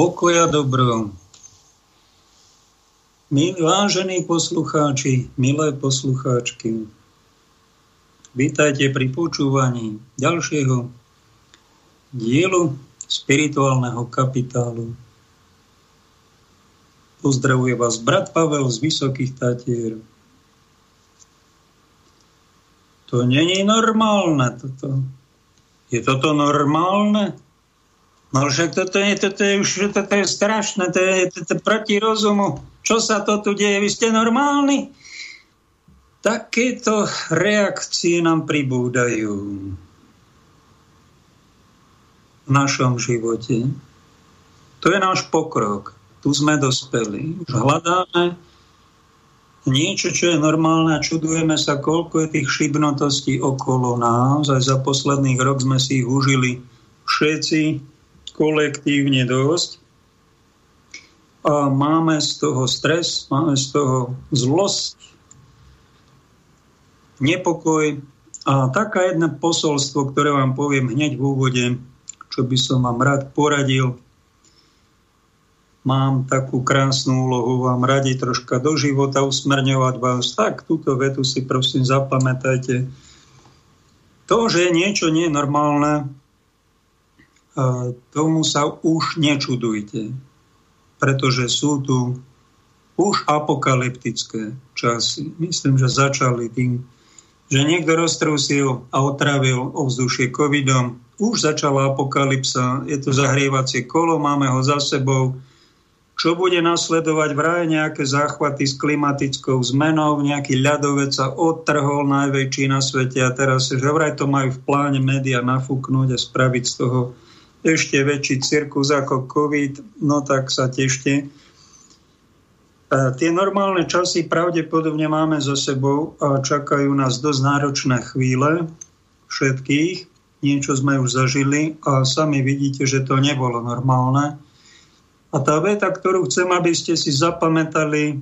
pokoja dobro. Milí vážení poslucháči, milé poslucháčky, vítajte pri počúvaní ďalšieho dielu spirituálneho kapitálu. Pozdravuje vás brat Pavel z Vysokých Tatier. To není normálne toto. Je toto normálne? No však toto je, toto je už toto je strašné, to je, toto je proti rozumu. Čo sa to tu deje? Vy ste normálni? Takéto reakcie nám pribúdajú v našom živote. To je náš pokrok. Tu sme dospeli. Už hľadáme niečo, čo je normálne a čudujeme sa, koľko je tých šibnotostí okolo nás. Aj za posledných rok sme si ich užili všetci kolektívne dosť a máme z toho stres, máme z toho zlosť, nepokoj a taká jedna posolstvo, ktoré vám poviem hneď v úvode, čo by som vám rád poradil. Mám takú krásnu úlohu vám radi troška do života usmerňovať vás. Tak, túto vetu si prosím zapamätajte. To, že niečo nie je normálne, tomu sa už nečudujte, pretože sú tu už apokalyptické časy. Myslím, že začali tým, že niekto roztrusil a otravil ovzdušie covidom. Už začala apokalypsa, je to zahrievacie kolo, máme ho za sebou. Čo bude nasledovať vraj nejaké záchvaty s klimatickou zmenou, nejaký ľadovec sa odtrhol najväčší na svete a teraz že vraj to majú v pláne média nafúknúť a spraviť z toho ešte väčší cirkus ako COVID, no tak sa tešte. Tie normálne časy pravdepodobne máme za sebou a čakajú nás dosť náročné chvíle všetkých. Niečo sme už zažili a sami vidíte, že to nebolo normálne. A tá veta, ktorú chcem, aby ste si zapamätali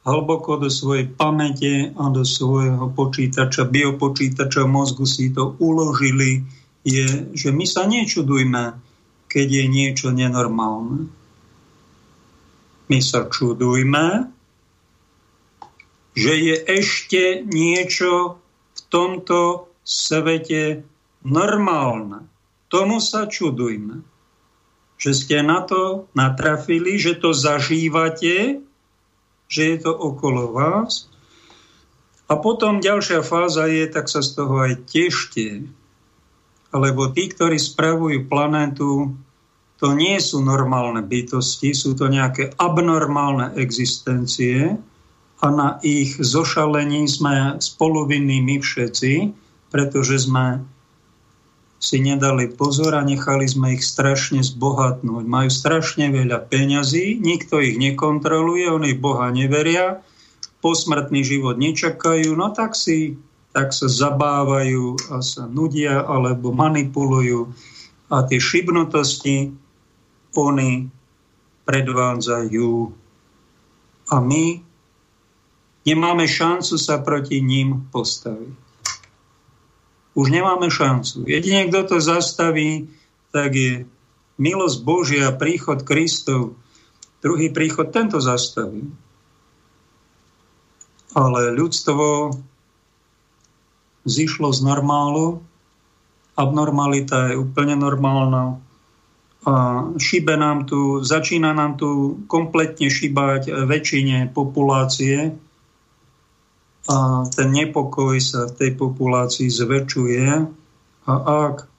hlboko do svojej pamäte a do svojho počítača, biopočítača mozgu si to uložili, je, že my sa nečudujme, keď je niečo nenormálne. My sa čudujme, že je ešte niečo v tomto svete normálne. Tomu sa čudujme. Že ste na to natrafili, že to zažívate, že je to okolo vás. A potom ďalšia fáza je, tak sa z toho aj tešte lebo tí, ktorí spravujú planétu, to nie sú normálne bytosti, sú to nejaké abnormálne existencie a na ich zošalení sme spoluvinní my všetci, pretože sme si nedali pozor a nechali sme ich strašne zbohatnúť. Majú strašne veľa peňazí, nikto ich nekontroluje, oni Boha neveria, posmrtný život nečakajú, no tak si tak sa zabávajú a sa nudia alebo manipulujú a tie šibnutosti oni predvádzajú. A my nemáme šancu sa proti ním postaviť. Už nemáme šancu. Jedine, kto to zastaví, tak je milosť Božia, príchod Kristov, druhý príchod, tento zastaví. Ale ľudstvo zišlo z normálu. Abnormalita je úplne normálna. A šibe nám tu, začína nám tu kompletne šibať väčšine populácie a ten nepokoj sa v tej populácii zväčšuje a ak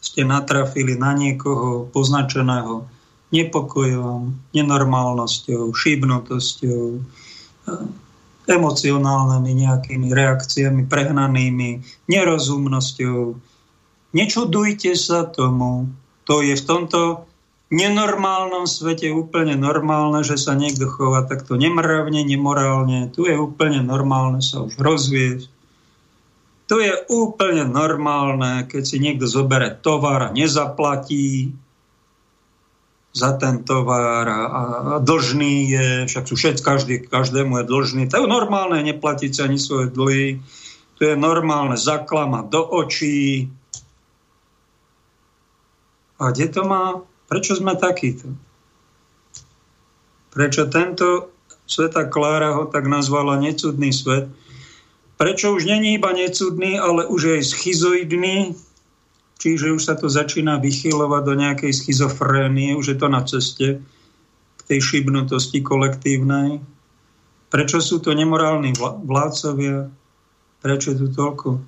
ste natrafili na niekoho poznačeného nepokojom, nenormálnosťou, šibnutosťou, emocionálnymi nejakými reakciami, prehnanými, nerozumnosťou. Nečudujte sa tomu. To je v tomto nenormálnom svete úplne normálne, že sa niekto chová takto nemravne, nemorálne. Tu je úplne normálne sa už rozvieť. Tu je úplne normálne, keď si niekto zobere tovar a nezaplatí, za ten tovar a, a dlžný je, však sú všetci, každý, každému je dlžný. To je normálne neplatiť ani svoje dlhy. To je normálne zaklamať do očí. A kde to má Prečo sme takíto? Prečo tento Sveta Klára ho tak nazvala necudný svet? Prečo už není iba necudný, ale už je schizoidný, čiže už sa to začína vychylovať do nejakej schizofrénie, už je to na ceste k tej šibnutosti kolektívnej. Prečo sú to nemorálni vládcovia? Prečo je tu toľko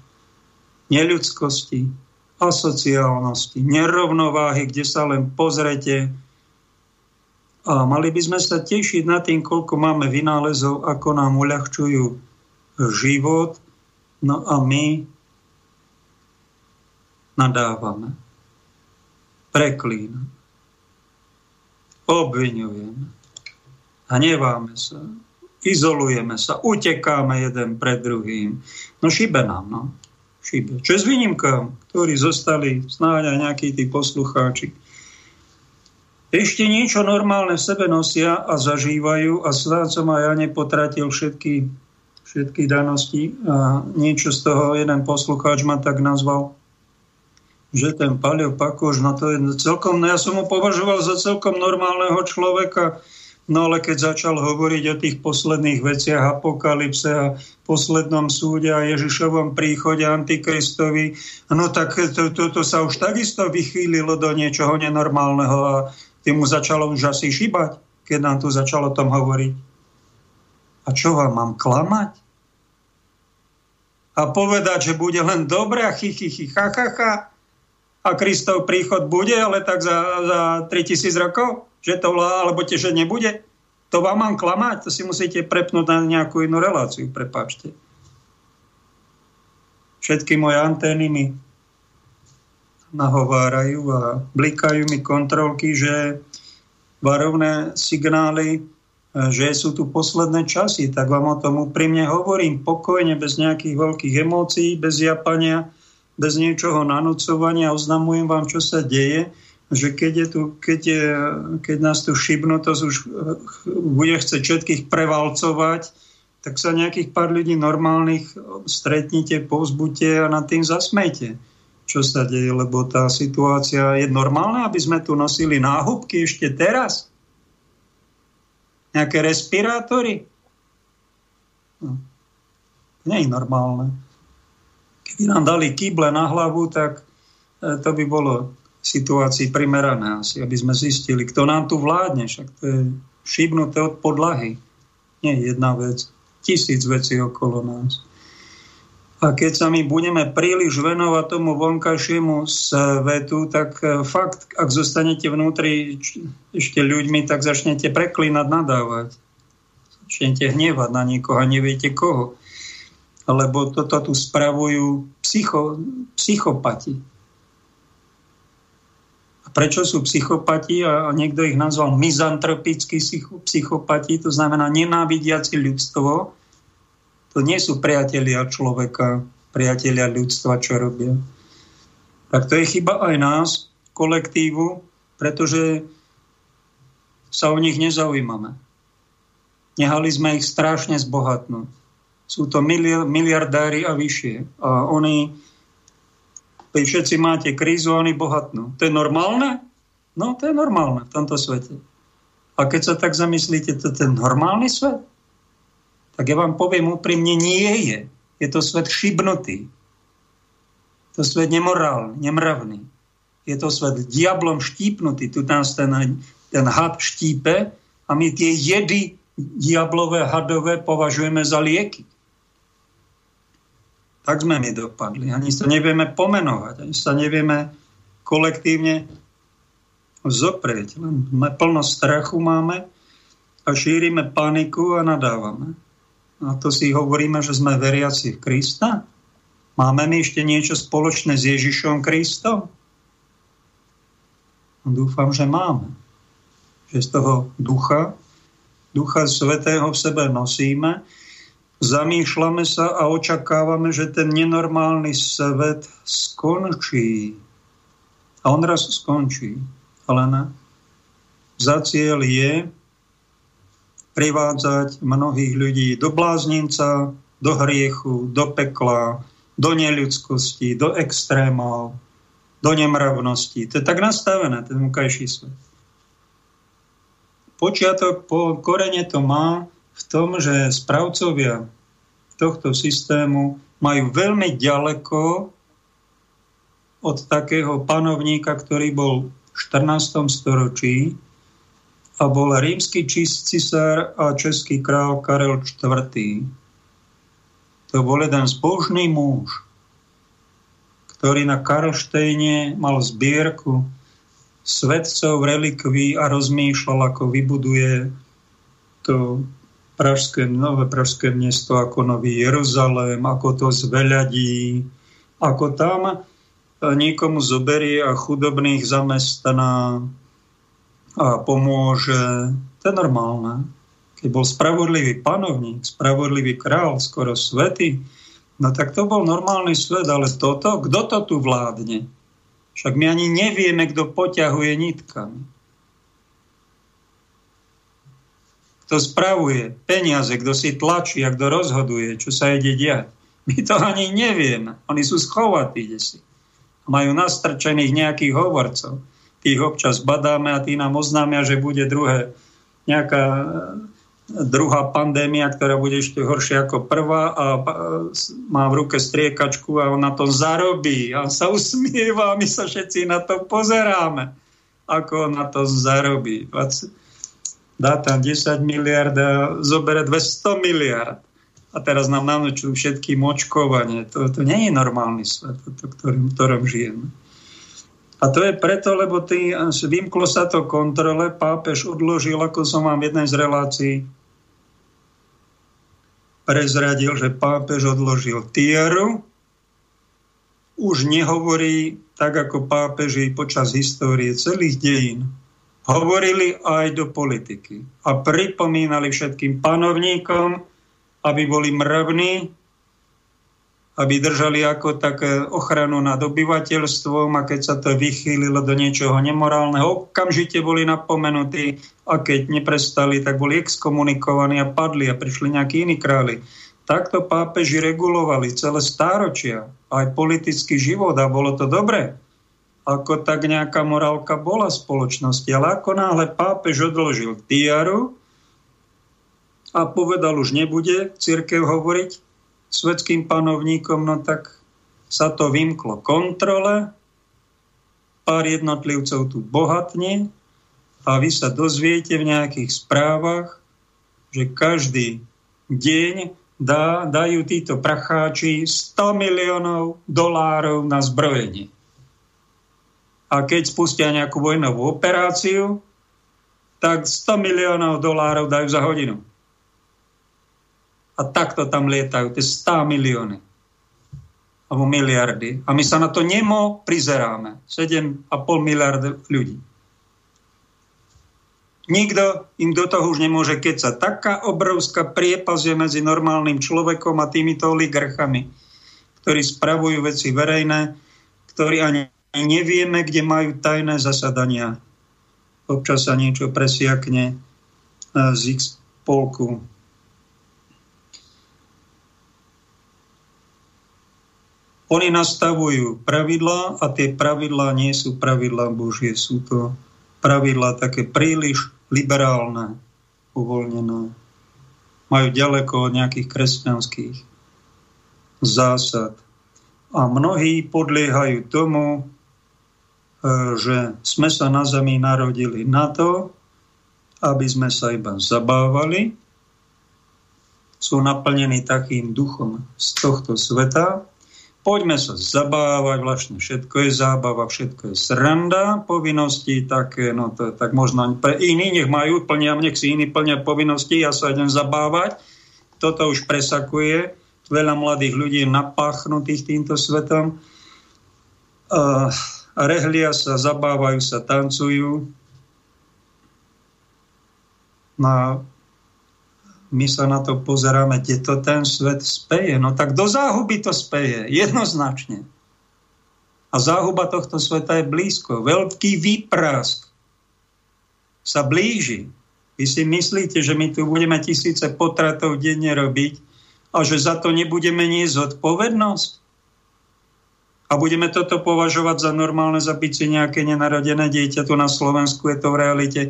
neľudskosti, asociálnosti, nerovnováhy, kde sa len pozrete. A mali by sme sa tešiť na tým, koľko máme vynálezov, ako nám uľahčujú život. No a my nadávame, preklíname, obvinujeme, hneváme sa, izolujeme sa, utekáme jeden pred druhým. No šibe nám, no. Šibe. Čo je s výnimkou, ktorí zostali snáď aj nejakí tí poslucháči. Ešte niečo normálne v sebe nosia a zažívajú a snáď som aj ja nepotratil všetky, všetky danosti a niečo z toho jeden poslucháč ma tak nazval, že ten Palio Pakoš, no to je celkom, no ja som ho považoval za celkom normálneho človeka, No ale keď začal hovoriť o tých posledných veciach apokalypse a poslednom súde a Ježišovom príchode Antikristovi, no tak to, to, to sa už takisto vychýlilo do niečoho nenormálneho a tým mu začalo už asi šibať, keď nám tu začalo o tom hovoriť. A čo vám mám klamať? A povedať, že bude len dobré a chy, chy, chy, ha, ha, ha. A Kristov príchod bude, ale tak za, za 3000 rokov? že to vlá, alebo tiež nebude, to vám mám klamať, to si musíte prepnúť na nejakú inú reláciu, prepáčte. Všetky moje antény mi nahovárajú a blikajú mi kontrolky, že varovné signály, že sú tu posledné časy, tak vám o tom úprimne hovorím, pokojne, bez nejakých veľkých emócií, bez japania, bez niečoho nanúcovania, oznamujem vám, čo sa deje že keď, je tu, keď, je, keď nás tu šibnutosť už eh, bude chceť všetkých prevalcovať, tak sa nejakých pár ľudí normálnych stretnite, povzbuďte a nad tým zasmejte, čo sa deje, lebo tá situácia je normálna, aby sme tu nosili náhubky ešte teraz. Nejaké respirátory. No. Nie je normálne. Keby nám dali kýble na hlavu, tak eh, to by bolo situácii primerané asi, aby sme zistili, kto nám tu vládne. Však to je šibnuté od podlahy. Nie jedna vec, tisíc vecí okolo nás. A keď sa my budeme príliš venovať tomu vonkajšiemu svetu, tak e, fakt, ak zostanete vnútri ešte ľuďmi, tak začnete preklínať, nadávať. Začnete hnevať na niekoho a neviete koho. Lebo toto tu spravujú psycho, psychopati prečo sú psychopati a niekto ich nazval mizantropickí psychopati, to znamená nenávidiaci ľudstvo. To nie sú priatelia človeka, priatelia ľudstva, čo robia. Tak to je chyba aj nás, kolektívu, pretože sa o nich nezaujímame. Nehali sme ich strašne zbohatnúť. Sú to miliardári a vyššie. A oni Veď všetci máte krízu, oni bohatnú. To je normálne? No, to je normálne v tomto svete. A keď sa tak zamyslíte, to je ten normálny svet? Tak ja vám poviem úprimne, nie je. Je to svet šibnutý. To svet nemorálny, nemravný. Je to svet diablom štípnutý. Tu nás ten, ten had štípe a my tie jedy diablové, hadové považujeme za lieky. Tak sme my dopadli. Ani sa nevieme pomenovať, ani sa nevieme kolektívne zoprieť. Len plno strachu máme a šírime paniku a nadávame. A to si hovoríme, že sme veriaci v Krista? Máme my ešte niečo spoločné s Ježišom Kristom? Dúfam, že máme. Že z toho ducha, ducha svetého v sebe nosíme zamýšľame sa a očakávame, že ten nenormálny svet skončí. A on raz skončí. Ale ne. Za cieľ je privádzať mnohých ľudí do bláznica, do hriechu, do pekla, do neľudskosti, do extrémov. do nemravnosti. To je tak nastavené, ten mukajší svet. Počiatok, po korene to má v tom, že správcovia tohto systému majú veľmi ďaleko od takého panovníka, ktorý bol v 14. storočí a bol rímsky cisár a český král Karel IV. To bol jeden zbožný muž, ktorý na Karlštejne mal zbierku svetcov, relikví a rozmýšľal, ako vybuduje to pražské, nové pražské mesto ako Nový Jeruzalém, ako to zveľadí, ako tam niekomu zoberie a chudobných zamestná a pomôže. To je normálne. Keď bol spravodlivý panovník, spravodlivý král, skoro svety, no tak to bol normálny svet, ale toto, kto to tu vládne? Však my ani nevieme, kto poťahuje nitkami. Kto spravuje peniaze, kto si tlačí a kto rozhoduje, čo sa ide diať. My to ani nevieme. Oni sú schovatí si majú nastrčených nejakých hovorcov. Tých občas badáme a tí nám oznámia, že bude druhé, nejaká e, druhá pandémia, ktorá bude ešte horšia ako prvá a má v ruke striekačku a on na to zarobí. A on sa usmieva a my sa všetci na to pozeráme, ako on na to zarobí. Dá tam 10 miliard a zobere 200 miliard a teraz nám nanúčujú všetky močkovanie. To, to nie je normálny svet, to, ktorým, ktorom žijeme. A to je preto, lebo tý, vymklo sa to kontrole, pápež odložil, ako som vám v jednej z relácií prezradil, že pápež odložil tieru, už nehovorí tak, ako pápeži počas histórie celých dejín. Hovorili aj do politiky a pripomínali všetkým panovníkom, aby boli mravní, aby držali ako také ochranu nad obyvateľstvom a keď sa to vychýlilo do niečoho nemorálneho, okamžite boli napomenutí a keď neprestali, tak boli exkomunikovaní a padli a prišli nejakí iní králi. Takto pápeži regulovali celé stáročia, aj politický život a bolo to dobré. Ako tak nejaká morálka bola v spoločnosti. Ale ako náhle pápež odložil tiaru, a povedal, už nebude církev hovoriť svetským panovníkom, no tak sa to vymklo kontrole, pár jednotlivcov tu bohatne a vy sa dozviete v nejakých správach, že každý deň dá, dajú títo pracháči 100 miliónov dolárov na zbrojenie. A keď spustia nejakú vojnovú operáciu, tak 100 miliónov dolárov dajú za hodinu. A takto tam lietajú, tie 100 milióny alebo miliardy. A my sa na to nemo prizeráme. 7,5 miliardy ľudí. Nikto im do toho už nemôže kecať. Taká obrovská priepas je medzi normálnym človekom a týmito oligarchami, ktorí spravujú veci verejné, ktorí ani nevieme, kde majú tajné zasadania. Občas sa niečo presiakne z ich spolku Oni nastavujú pravidlá a tie pravidlá nie sú pravidlá Božie, sú to pravidlá také príliš liberálne, uvoľnené. Majú ďaleko od nejakých kresťanských zásad. A mnohí podliehajú tomu, e, že sme sa na zemi narodili na to, aby sme sa iba zabávali, sú naplnení takým duchom z tohto sveta, poďme sa zabávať, vlastne všetko je zábava, všetko je sranda, povinnosti také, no to tak možno pre iní, nech majú, plnia, nech si iní plnia povinnosti, ja sa idem zabávať. Toto už presakuje, veľa mladých ľudí je napáchnutých týmto svetom. Uh, rehlia sa, zabávajú sa, tancujú. No my sa na to pozeráme, kde to ten svet speje. No tak do záhuby to speje, jednoznačne. A záhuba tohto sveta je blízko. Veľký výprask sa blíži. Vy si myslíte, že my tu budeme tisíce potratov denne robiť a že za to nebudeme niesť zodpovednosť? A budeme toto považovať za normálne zabiť si nejaké nenarodené dieťa. Tu na Slovensku je to v realite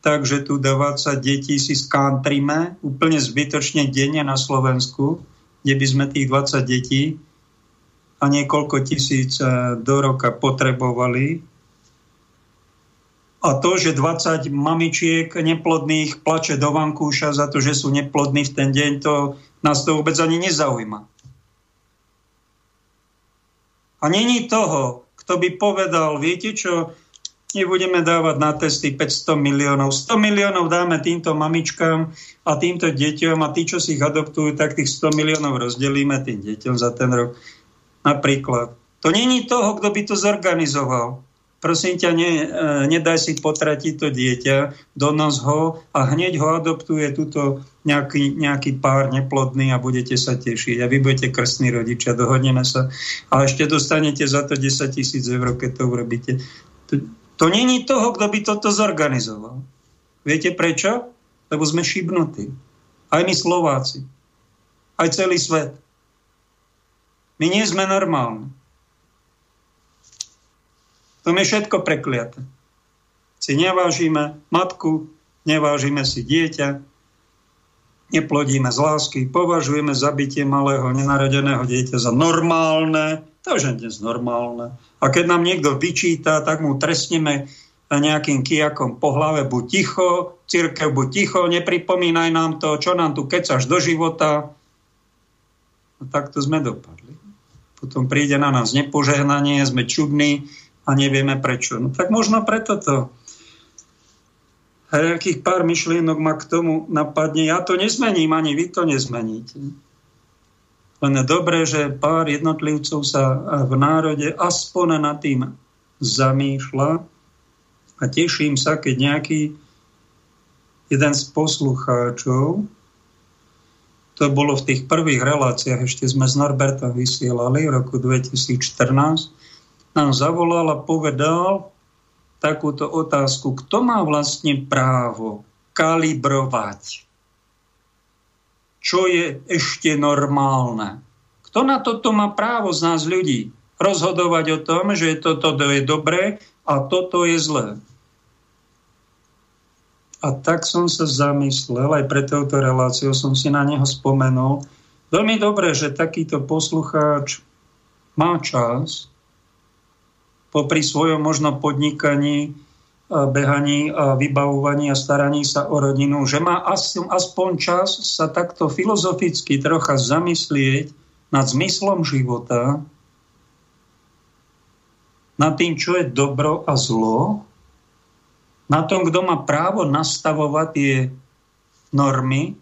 takže tu 20 detí si skantrime úplne zbytočne denne na Slovensku, kde by sme tých 20 detí a niekoľko tisíc e, do roka potrebovali. A to, že 20 mamičiek neplodných plače do vankúša za to, že sú neplodní v ten deň, to nás to vôbec ani nezaujíma. A není toho, kto by povedal, viete čo, nebudeme dávať na testy 500 miliónov. 100 miliónov dáme týmto mamičkám a týmto deťom a tí, čo si ich adoptujú, tak tých 100 miliónov rozdelíme tým deťom za ten rok. Napríklad. To není toho, kto by to zorganizoval. Prosím ťa, ne, e, nedaj si potratiť to dieťa, donos ho a hneď ho adoptuje túto nejaký, nejaký pár neplodný a budete sa tešiť. A vy budete krstní rodičia, dohodneme sa. A ešte dostanete za to 10 tisíc eur, keď to urobíte. To není toho, kto by toto zorganizoval. Viete prečo? Lebo sme šibnutí. Aj my Slováci. Aj celý svet. My nie sme normálni. To je všetko prekliate. Si nevážime matku, nevážime si dieťa, neplodíme z lásky, považujeme zabitie malého nenarodeného dieťa za normálne, to už je dnes normálne. A keď nám niekto vyčíta, tak mu trestneme nejakým kijakom po hlave, buď ticho, církev buď ticho, nepripomínaj nám to, čo nám tu kecaš do života. A tak to sme dopadli. Potom príde na nás nepožehnanie, sme čudní a nevieme prečo. No tak možno preto to. A nejakých pár myšlienok ma k tomu napadne. Ja to nezmením, ani vy to nezmeníte. Len dobré, že pár jednotlivcov sa v národe aspoň nad tým zamýšľa a teším sa, keď nejaký jeden z poslucháčov, to bolo v tých prvých reláciách, ešte sme z Norberta vysielali v roku 2014, nám zavolal a povedal takúto otázku, kto má vlastne právo kalibrovať čo je ešte normálne. Kto na toto má právo z nás ľudí? Rozhodovať o tom, že toto je dobré a toto je zlé. A tak som sa zamyslel, aj pre touto reláciou som si na neho spomenul. Veľmi dobré, že takýto poslucháč má čas popri svojom možno podnikaní behaní a vybavovaní a staraní sa o rodinu, že má aspoň čas sa takto filozoficky trocha zamyslieť nad zmyslom života, nad tým, čo je dobro a zlo, na tom, kto má právo nastavovať tie normy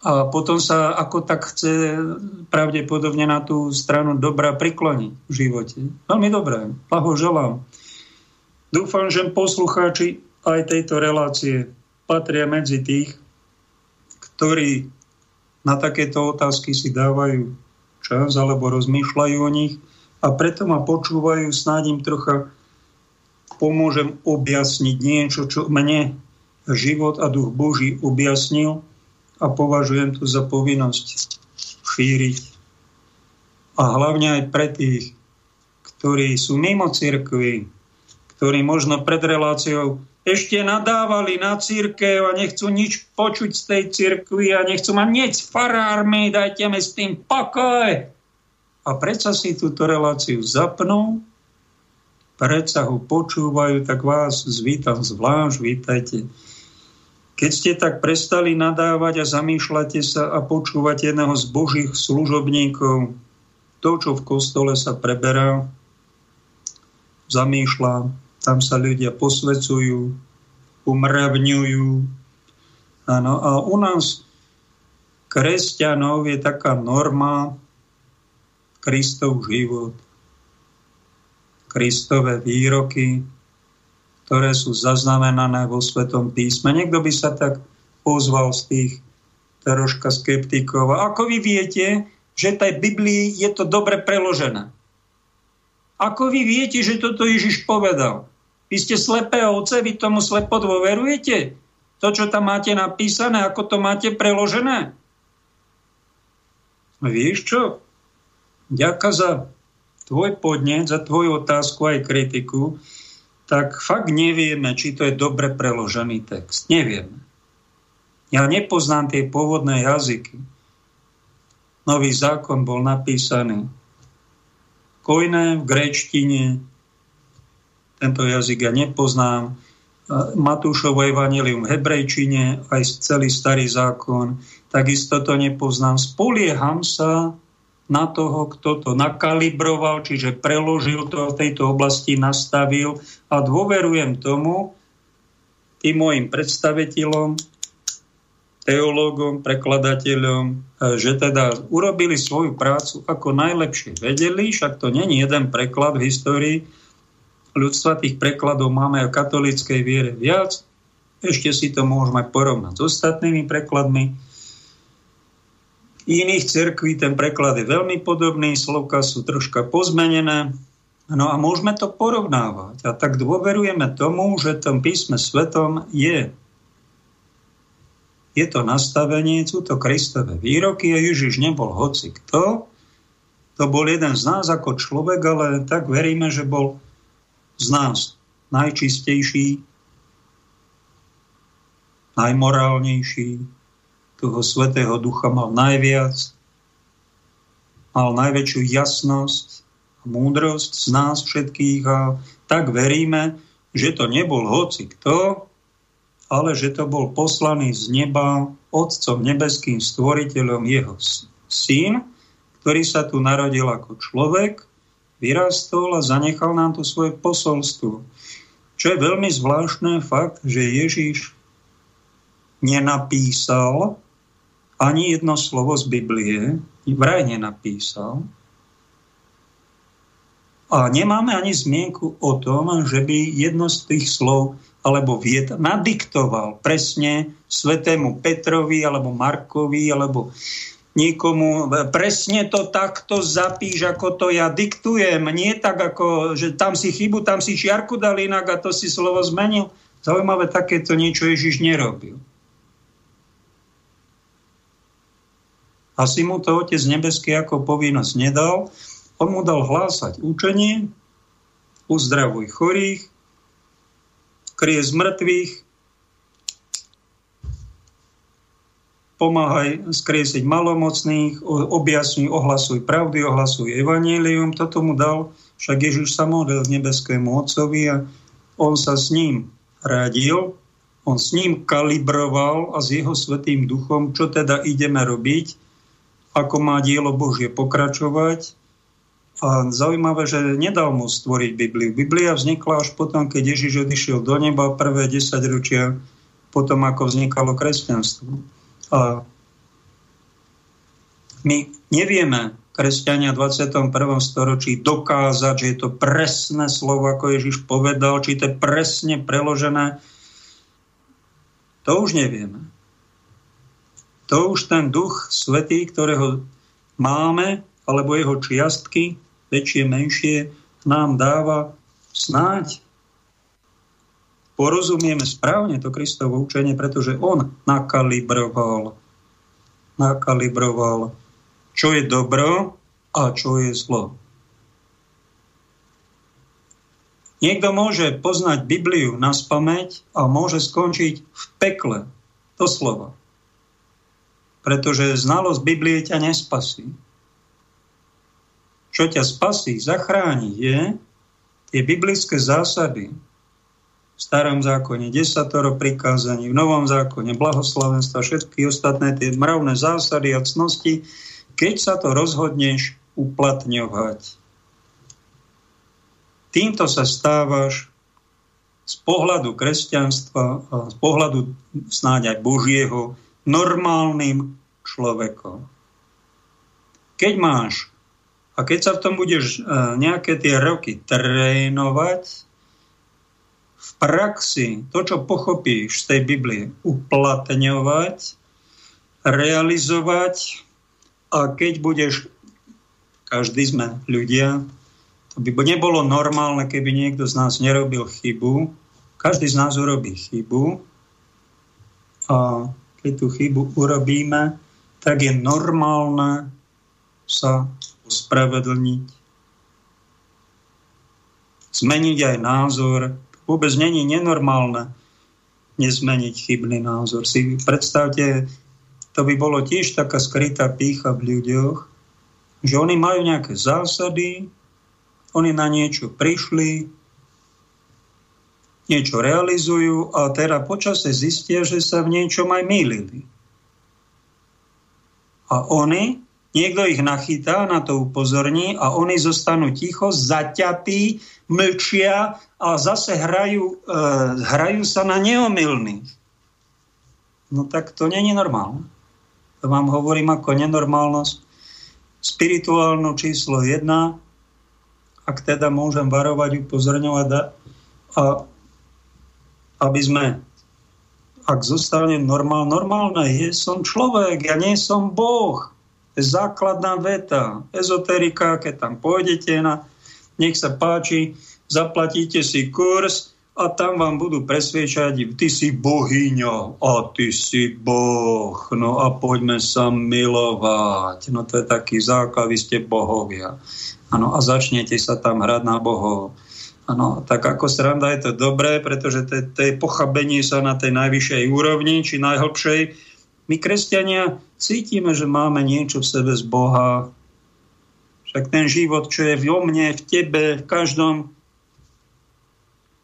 a potom sa ako tak chce pravdepodobne na tú stranu dobra prikloniť v živote. Veľmi dobré, blahoželám. Dúfam, že poslucháči aj tejto relácie patria medzi tých, ktorí na takéto otázky si dávajú čas alebo rozmýšľajú o nich a preto ma počúvajú, snáď im trocha pomôžem objasniť niečo, čo mne život a duch Boží objasnil a považujem to za povinnosť šíriť. A hlavne aj pre tých, ktorí sú mimo cirkvi, ktorí možno pred reláciou ešte nadávali na církev a nechcú nič počuť z tej církvy a nechcú mať nič farármi, dajte mi s tým pokoj. A predsa si túto reláciu zapnú, predsa ho počúvajú, tak vás zvítam zvlášť, vítajte. Keď ste tak prestali nadávať a zamýšľate sa a počúvať jedného z božích služobníkov, to, čo v kostole sa preberá, zamýšľa, tam sa ľudia posvecujú, umravňujú. Áno, a u nás kresťanov je taká norma Kristov život, Kristové výroky, ktoré sú zaznamenané vo Svetom písme. Niekto by sa tak pozval z tých troška skeptikov. Ako vy viete, že tej Biblii je to dobre preložené? Ako vy viete, že toto Ježiš povedal? Vy ste slepé ovce, vy tomu slepo dôverujete? To, čo tam máte napísané, ako to máte preložené? Vieš čo? ďaká za tvoj podnet, za tvoju otázku aj kritiku, tak fakt nevieme, či to je dobre preložený text. Nevieme. Ja nepoznám tie pôvodné jazyky. Nový zákon bol napísaný kojné v gréčtine, tento jazyk ja nepoznám, Matúšovo evanelium v hebrejčine, aj celý starý zákon, takisto to nepoznám. Spolieham sa na toho, kto to nakalibroval, čiže preložil to v tejto oblasti, nastavil. A dôverujem tomu, tým môjim predstaviteľom, teológom, prekladateľom, že teda urobili svoju prácu ako najlepšie vedeli, však to není jeden preklad v histórii. Ľudstva, tých prekladov máme aj v katolíckej viere viac, ešte si to môžeme porovnať s ostatnými prekladmi, iných cerkví ten preklad je veľmi podobný, slovka sú troška pozmenené, no a môžeme to porovnávať. A tak dôverujeme tomu, že tom písme svetom je je to nastavenie, sú to Kristové výroky a Ježiš nebol hoci kto. To bol jeden z nás ako človek, ale tak veríme, že bol z nás najčistejší, najmorálnejší, toho Svetého Ducha mal najviac, mal najväčšiu jasnosť a múdrosť z nás všetkých a tak veríme, že to nebol hoci kto, ale že to bol poslaný z neba Otcom nebeským stvoriteľom jeho syn, ktorý sa tu narodil ako človek, vyrastol a zanechal nám tu svoje posolstvo. Čo je veľmi zvláštne fakt, že Ježíš nenapísal ani jedno slovo z Biblie, vraj nenapísal. A nemáme ani zmienku o tom, že by jedno z tých slov alebo vied nadiktoval presne svetému Petrovi alebo Markovi alebo nikomu, presne to takto zapíš, ako to ja diktujem. Nie tak, ako, že tam si chybu, tam si čiarku dal inak a to si slovo zmenil. Zaujímavé, takéto niečo Ježiš nerobil. Asi mu to Otec nebeský ako povinnosť nedal. On mu dal hlásať učenie, uzdravuj chorých, krie z mŕtvych, pomáhaj skriesiť malomocných, objasňuj, ohlasuj pravdy, ohlasuj evanílium. Toto mu dal, však Ježiš sa modlil nebeskému Otcovi a on sa s ním radil, on s ním kalibroval a s jeho svetým duchom, čo teda ideme robiť, ako má dielo Božie pokračovať. A zaujímavé, že nedal mu stvoriť Bibliu. Biblia vznikla až potom, keď Ježiš odišiel do neba prvé 10 ročia potom, ako vznikalo kresťanstvo. A my nevieme, kresťania v 21. storočí dokázať, že je to presné slovo, ako Ježiš povedal, či to je presne preložené. To už nevieme to už ten duch svetý, ktorého máme, alebo jeho čiastky, väčšie, menšie, nám dáva snáď porozumieme správne to Kristovo učenie, pretože on nakalibroval, nakalibroval, čo je dobro a čo je zlo. Niekto môže poznať Bibliu na spameť a môže skončiť v pekle. To slova pretože znalosť Biblie ťa nespasí. Čo ťa spasí, zachráni, je tie biblické zásady v starom zákone, desatoro prikázaní, v novom zákone, blahoslavenstva, všetky ostatné tie mravné zásady a cnosti, keď sa to rozhodneš uplatňovať. Týmto sa stávaš z pohľadu kresťanstva z pohľadu snáď aj Božieho normálnym človekom. Keď máš a keď sa v tom budeš e, nejaké tie roky trénovať, v praxi to, čo pochopíš z tej Biblie, uplatňovať, realizovať a keď budeš, každý sme ľudia, to by nebolo normálne, keby niekto z nás nerobil chybu. Každý z nás urobí chybu a keď tú chybu urobíme, tak je normálne sa ospravedlniť, zmeniť aj názor. Vôbec není nenormálne nezmeniť chybný názor. Si predstavte, to by bolo tiež taká skrytá pícha v ľuďoch, že oni majú nejaké zásady, oni na niečo prišli, niečo realizujú a teda počase zistia, že sa v niečom aj mýlili. A oni, niekto ich nachytá, na to upozorní a oni zostanú ticho, zaťapí, mlčia a zase hrajú, e, hrajú sa na neomilných. No tak to není normálne. To vám hovorím ako nenormálnosť. Spirituálno číslo jedna, ak teda môžem varovať, upozorňovať a aby sme ak zostane normál, normálne je, som človek, ja nie som Boh. Základná veta. Ezoterika, keď tam pôjdete na, nech sa páči, zaplatíte si kurz a tam vám budú presviečať, ty si bohyňa a ty si boh, no a poďme sa milovať. No to je taký základ, vy ste bohovia. Ano, a začnete sa tam hrať na bohov. Ano, tak ako sranda je to dobré, pretože to, pochabenie sa na tej najvyššej úrovni, či najhlbšej. My, kresťania, cítime, že máme niečo v sebe z Boha. Však ten život, čo je vo mne, v tebe, v každom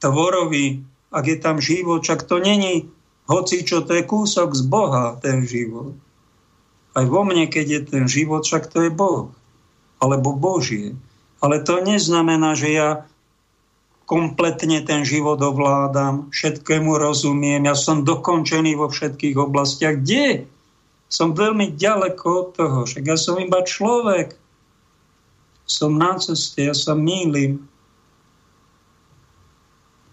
tvorovi, ak je tam život, však to není hoci čo, to je kúsok z Boha, ten život. Aj vo mne, keď je ten život, však to je Boh. Alebo Božie. Ale to neznamená, že ja kompletne ten život ovládam, všetkému rozumiem, ja som dokončený vo všetkých oblastiach. Kde? Som veľmi ďaleko od toho, však ja som iba človek. Som na ceste, ja sa mýlim.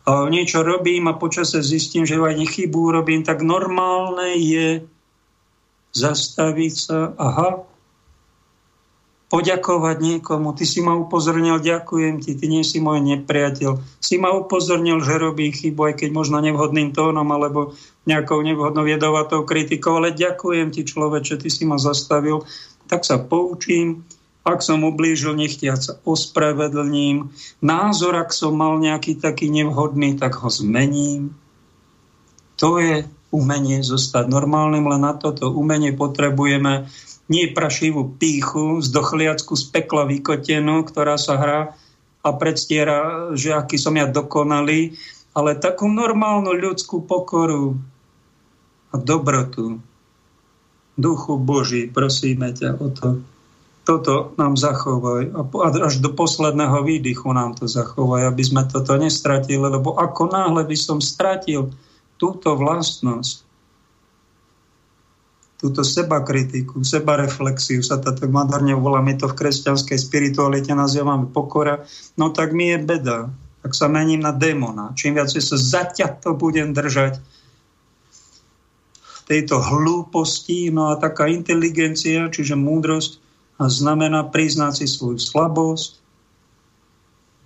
A niečo robím a počase zistím, že aj chybu robím, tak normálne je zastaviť sa, aha, poďakovať niekomu. Ty si ma upozornil, ďakujem ti, ty nie si môj nepriateľ. Si ma upozornil, že robím chybu, aj keď možno nevhodným tónom alebo nejakou nevhodnou jedovatou kritikou, ale ďakujem ti človeče, ty si ma zastavil, tak sa poučím. Ak som ublížil, nechtiac sa ospravedlním. Názor, ak som mal nejaký taký nevhodný, tak ho zmením. To je umenie zostať normálnym, len na toto umenie potrebujeme nie prašivú píchu, z dochliacku z pekla vykotenú, ktorá sa hrá a predstiera, že aký som ja dokonalý, ale takú normálnu ľudskú pokoru a dobrotu. Duchu Boží, prosíme ťa o to. Toto nám zachovaj a až do posledného výdychu nám to zachovaj, aby sme toto nestratili, lebo ako náhle by som stratil túto vlastnosť, túto seba kritiku, seba reflexiu, sa to tak volá, my to v kresťanskej spiritualite nazývame pokora, no tak mi je beda. Tak sa mením na démona. Čím viac sa zaťato budem držať tejto hlúposti, no a taká inteligencia, čiže múdrosť, a znamená priznať si svoju slabosť,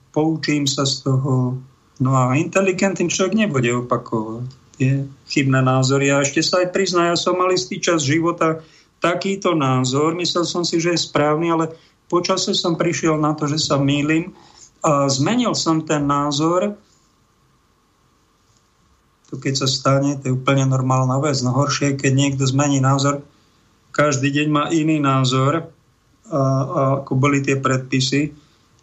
poučím sa z toho, no a inteligentný človek nebude opakovať tie chybné názory. A ešte sa aj prizná, ja som mal istý čas života takýto názor, myslel som si, že je správny, ale počase som prišiel na to, že sa mýlim a zmenil som ten názor. To keď sa stane, to je úplne normálna vec. No horšie keď niekto zmení názor, každý deň má iný názor, a, a ako boli tie predpisy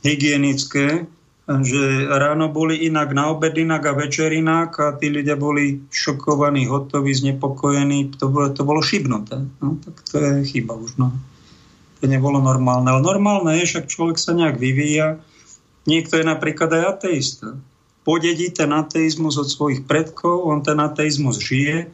hygienické, že ráno boli inak, na obed inak a večer inak a tí ľudia boli šokovaní, hotoví, znepokojení. To bolo, to bolo šibnuté. No, tak to je chyba už. No. To nebolo normálne. Ale normálne je, však človek sa nejak vyvíja. Niekto je napríklad aj ateista. Podedí ten ateizmus od svojich predkov, on ten ateizmus žije.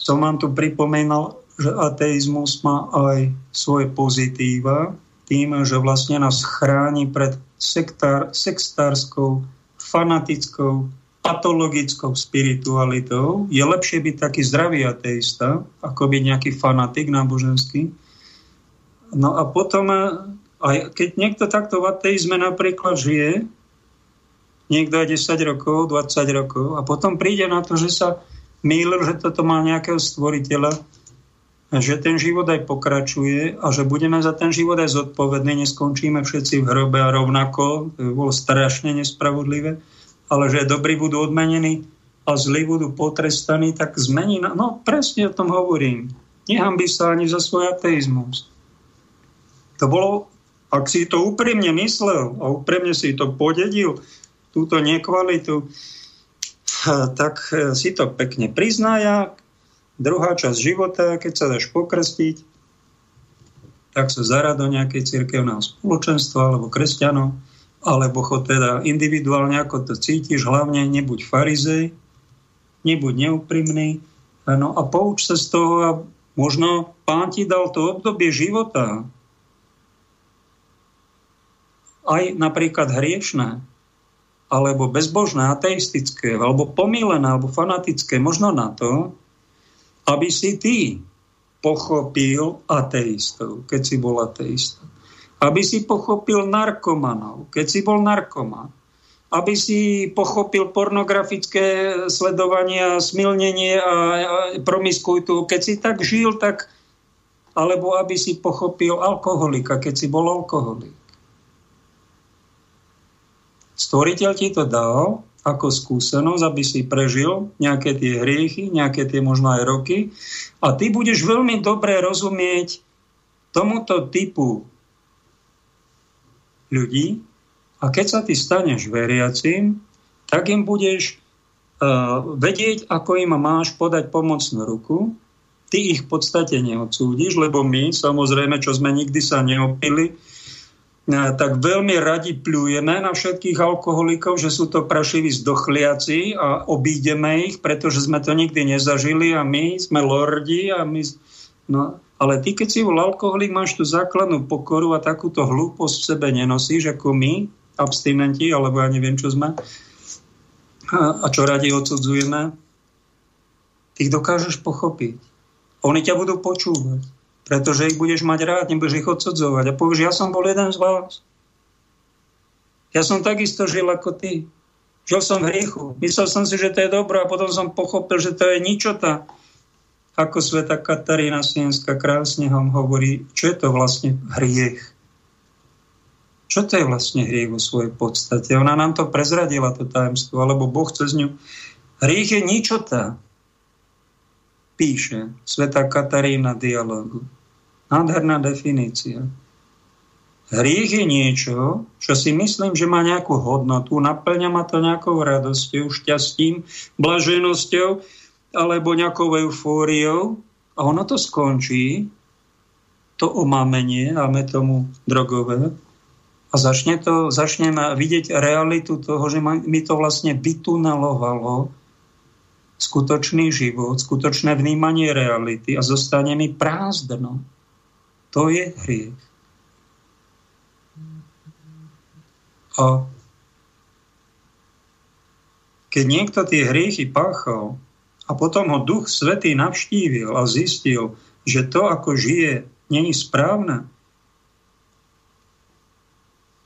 Som vám tu pripomínal, že ateizmus má aj svoje pozitíva, tým, že vlastne nás chráni pred sektár, sextárskou, fanatickou, patologickou spiritualitou. Je lepšie byť taký zdravý ateista, ako byť nejaký fanatik náboženský. No a potom, eh, aj keď niekto takto v ateizme napríklad žije, niekto aj 10 rokov, 20 rokov, a potom príde na to, že sa mýlil, že toto má nejakého stvoriteľa, že ten život aj pokračuje a že budeme za ten život aj zodpovední, neskončíme všetci v hrobe a rovnako, to by bolo strašne nespravodlivé, ale že dobrí budú odmenení a zlí budú potrestaní, tak zmení, no presne o tom hovorím. Nehambí sa ani za svoj ateizmus. To bolo, ak si to úprimne myslel a úprimne si to podedil, túto nekvalitu, tak si to pekne priznaja, Druhá časť života, keď sa dáš pokrstiť, tak sa zará do nejakej cirkevného spoločenstva alebo kresťanov, alebo chod teda individuálne, ako to cítiš, hlavne nebuď farizej, nebuď neúprimný, no a pouč sa z toho a možno pán ti dal to obdobie života, aj napríklad hriešné, alebo bezbožné, ateistické, alebo pomílené, alebo fanatické, možno na to, aby si ty pochopil ateistov, keď si bol ateista. Aby si pochopil narkomanov, keď si bol narkoman. Aby si pochopil pornografické sledovanie smilnenie a promiskuitu, keď si tak žil, tak alebo aby si pochopil alkoholika, keď si bol alkoholik. Stvoriteľ ti to dal ako skúsenosť, aby si prežil nejaké tie hriechy, nejaké tie možno aj roky a ty budeš veľmi dobre rozumieť tomuto typu ľudí a keď sa ty staneš veriacím, tak im budeš uh, vedieť, ako im máš podať pomocnú ruku. Ty ich v podstate neodsúdiš, lebo my, samozrejme, čo sme nikdy sa neopili, tak veľmi radi pľujeme na všetkých alkoholikov, že sú to prašiví zdochliaci a obídeme ich, pretože sme to nikdy nezažili a my sme lordi a my... No, ale ty, keď si bol alkoholik, máš tú základnú pokoru a takúto hlúposť v sebe nenosíš, ako my, abstinenti, alebo ja neviem, čo sme, a čo radi odsudzujeme, ty dokážeš pochopiť. Oni ťa budú počúvať pretože ich budeš mať rád, nebudeš ich odsudzovať. A povieš, ja som bol jeden z vás. Ja som takisto žil ako ty. Žil som v hriechu. Myslel som si, že to je dobro a potom som pochopil, že to je ničota. Ako sveta Katarína Sienská krásne ho hovorí, čo je to vlastne hriech. Čo to je vlastne hriech vo svojej podstate? Ona nám to prezradila, to tajemstvo, alebo Boh cez ňu. Hriech je ničota píše Sveta Katarína dialogu. Nádherná definícia. Hriech je niečo, čo si myslím, že má nejakú hodnotu, naplňa ma to nejakou radosťou, šťastím, blaženosťou alebo nejakou eufóriou a ono to skončí, to omámenie, dáme tomu drogové, a začne to, začneme vidieť realitu toho, že mi to vlastne vytunelovalo skutočný život, skutočné vnímanie reality a zostane mi prázdno. To je hriech. A keď niekto tie hriechy páchal a potom ho Duch Svetý navštívil a zistil, že to, ako žije, není správne,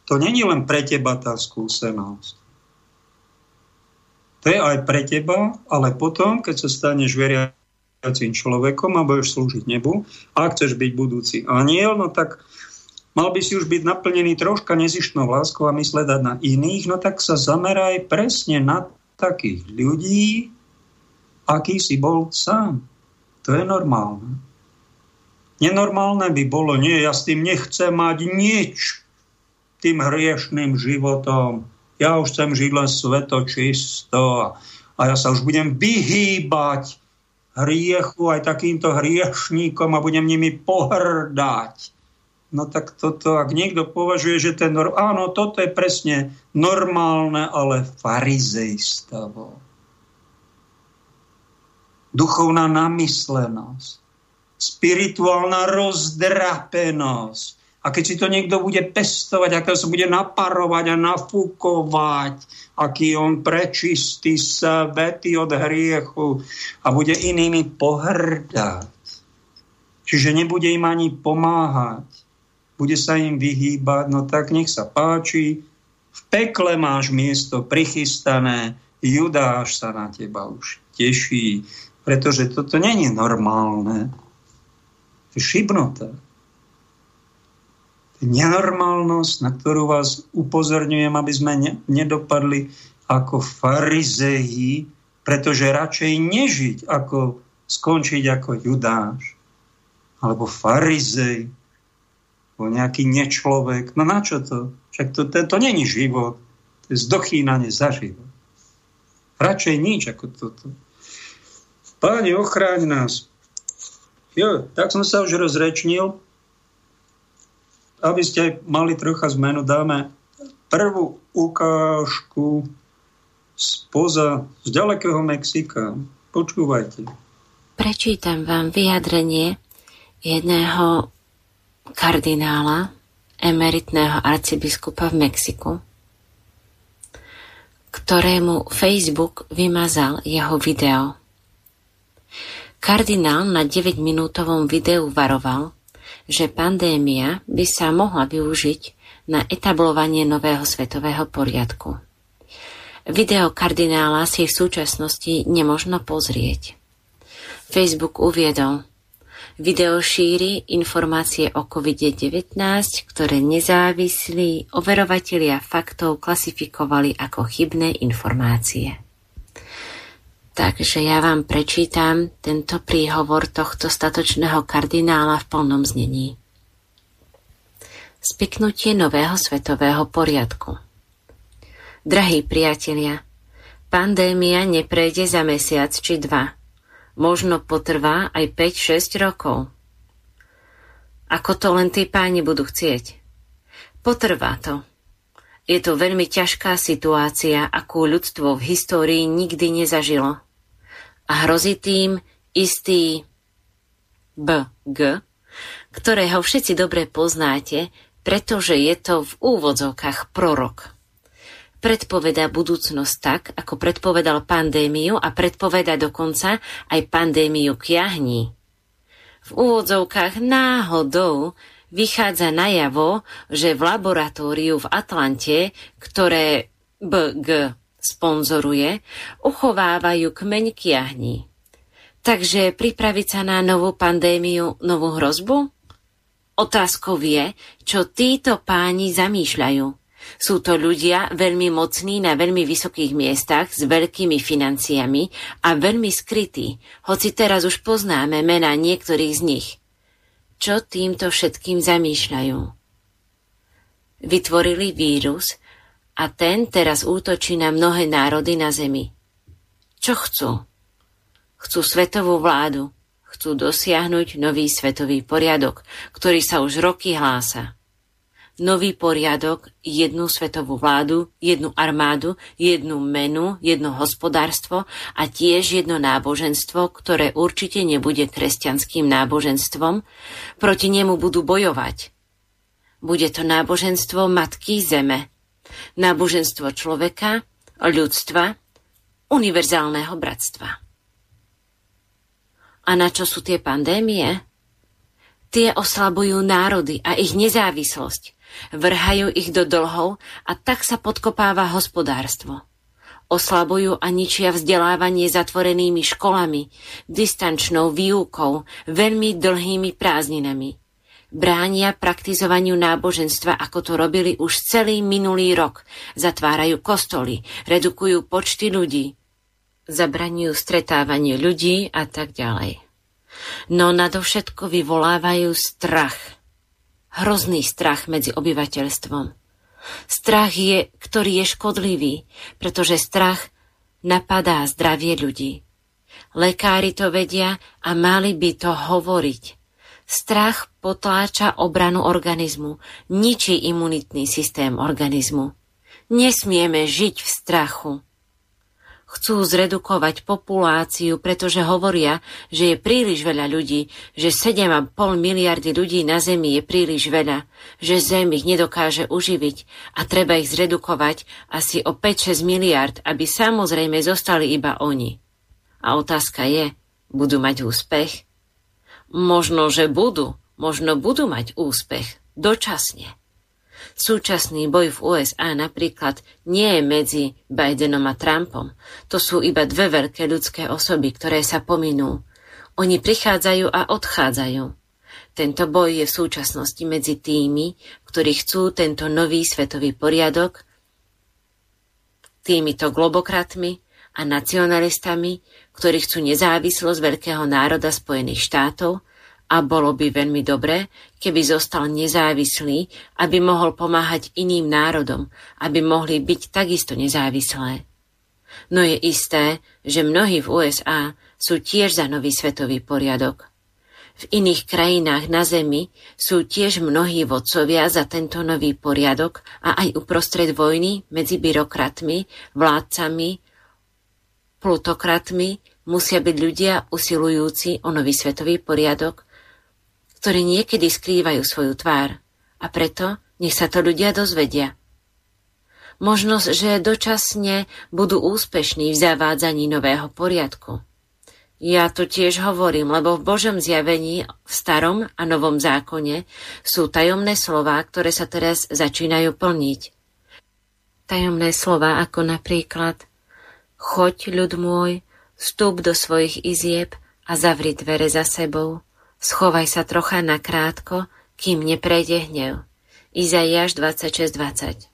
to není len pre teba tá skúsenosť. Je aj pre teba, ale potom, keď sa staneš veriacím človekom a budeš slúžiť nebu, a chceš byť budúci aniel, no tak mal by si už byť naplnený troška nezištnou láskou a mysledať na iných, no tak sa zameraj presne na takých ľudí, aký si bol sám. To je normálne. Nenormálne by bolo, nie, ja s tým nechcem mať nič, tým hriešným životom, ja už chcem žiť len svetočisto a ja sa už budem vyhýbať hriechu aj takýmto hriešníkom a budem nimi pohrdať. No tak toto, ak niekto považuje, že ten, áno, toto je presne normálne, ale farizejstavo. Duchovná namyslenosť, spirituálna rozdrapenosť, a keď si to niekto bude pestovať, ako sa bude naparovať a nafúkovať, aký on prečistý svety od hriechu a bude inými pohrdať. Čiže nebude im ani pomáhať. Bude sa im vyhýbať, no tak nech sa páči. V pekle máš miesto prichystané, Judáš sa na teba už teší, pretože toto není normálne. je šibnota. Nenormálnosť, na ktorú vás upozorňujem, aby sme ne, nedopadli ako farizeji, pretože radšej nežiť, ako skončiť ako Judáš, alebo farizej, alebo nejaký nečlovek. No na čo to? Však to, to, to není život. To je zdochýnanie za život. Radšej nič ako toto. Páni, ochráň nás. Jo, tak som sa už rozrečnil. Aby ste mali trocha zmenu, dáme prvú ukážku spoza z ďalekého Mexika. Počúvajte. Prečítam vám vyjadrenie jedného kardinála, emeritného arcibiskupa v Mexiku, ktorému Facebook vymazal jeho video. Kardinál na 9-minútovom videu varoval, že pandémia by sa mohla využiť na etablovanie nového svetového poriadku. Video kardinála si v súčasnosti nemožno pozrieť. Facebook uviedol, Video šíri informácie o COVID-19, ktoré nezávislí overovatelia faktov klasifikovali ako chybné informácie. Takže ja vám prečítam tento príhovor tohto statočného kardinála v plnom znení. Spiknutie nového svetového poriadku Drahí priatelia, pandémia neprejde za mesiac či dva. Možno potrvá aj 5-6 rokov. Ako to len tí páni budú chcieť. Potrvá to. Je to veľmi ťažká situácia, akú ľudstvo v histórii nikdy nezažilo a hrozí tým istý BG, ktorého všetci dobre poznáte, pretože je to v úvodzovkách prorok. Predpoveda budúcnosť tak, ako predpovedal pandémiu a predpoveda dokonca aj pandémiu kiahní. V úvodzovkách náhodou vychádza najavo, že v laboratóriu v Atlante, ktoré BG sponzoruje, uchovávajú kmeň kiahní. Takže pripraviť sa na novú pandémiu, novú hrozbu? Otázkou je, čo títo páni zamýšľajú. Sú to ľudia veľmi mocní na veľmi vysokých miestach s veľkými financiami a veľmi skrytí, hoci teraz už poznáme mena niektorých z nich. Čo týmto všetkým zamýšľajú? Vytvorili vírus, a ten teraz útočí na mnohé národy na zemi. Čo chcú? Chcú svetovú vládu. Chcú dosiahnuť nový svetový poriadok, ktorý sa už roky hlása. Nový poriadok, jednu svetovú vládu, jednu armádu, jednu menu, jedno hospodárstvo a tiež jedno náboženstvo, ktoré určite nebude kresťanským náboženstvom, proti nemu budú bojovať. Bude to náboženstvo Matky Zeme, náboženstvo človeka, ľudstva, univerzálneho bratstva. A na čo sú tie pandémie? Tie oslabujú národy a ich nezávislosť, vrhajú ich do dlhov a tak sa podkopáva hospodárstvo. Oslabujú a ničia vzdelávanie zatvorenými školami, distančnou výukou, veľmi dlhými prázdninami bránia praktizovaniu náboženstva, ako to robili už celý minulý rok. Zatvárajú kostoly, redukujú počty ľudí, zabraňujú stretávanie ľudí a tak ďalej. No nadovšetko vyvolávajú strach. Hrozný strach medzi obyvateľstvom. Strach je, ktorý je škodlivý, pretože strach napadá zdravie ľudí. Lekári to vedia a mali by to hovoriť. Strach potláča obranu organizmu, ničí imunitný systém organizmu. Nesmieme žiť v strachu. Chcú zredukovať populáciu, pretože hovoria, že je príliš veľa ľudí, že 7,5 miliardy ľudí na Zemi je príliš veľa, že Zem ich nedokáže uživiť a treba ich zredukovať asi o 5-6 miliard, aby samozrejme zostali iba oni. A otázka je, budú mať úspech? Možno, že budú, možno budú mať úspech, dočasne. Súčasný boj v USA napríklad nie je medzi Bidenom a Trumpom. To sú iba dve veľké ľudské osoby, ktoré sa pominú. Oni prichádzajú a odchádzajú. Tento boj je v súčasnosti medzi tými, ktorí chcú tento nový svetový poriadok, týmito globokratmi a nacionalistami, ktorí chcú nezávislosť veľkého národa Spojených štátov a bolo by veľmi dobré, keby zostal nezávislý, aby mohol pomáhať iným národom, aby mohli byť takisto nezávislé. No je isté, že mnohí v USA sú tiež za nový svetový poriadok. V iných krajinách na Zemi sú tiež mnohí vodcovia za tento nový poriadok a aj uprostred vojny medzi byrokratmi, vládcami, plutokratmi musia byť ľudia usilujúci o nový svetový poriadok, ktorí niekedy skrývajú svoju tvár. A preto nech sa to ľudia dozvedia. Možnosť, že dočasne budú úspešní v zavádzaní nového poriadku – ja to tiež hovorím, lebo v Božom zjavení, v starom a novom zákone sú tajomné slová, ktoré sa teraz začínajú plniť. Tajomné slova ako napríklad Choď, ľud môj, vstup do svojich izieb a zavri dvere za sebou. Schovaj sa trocha na krátko, kým neprejde hnev. Izaiáš 26.20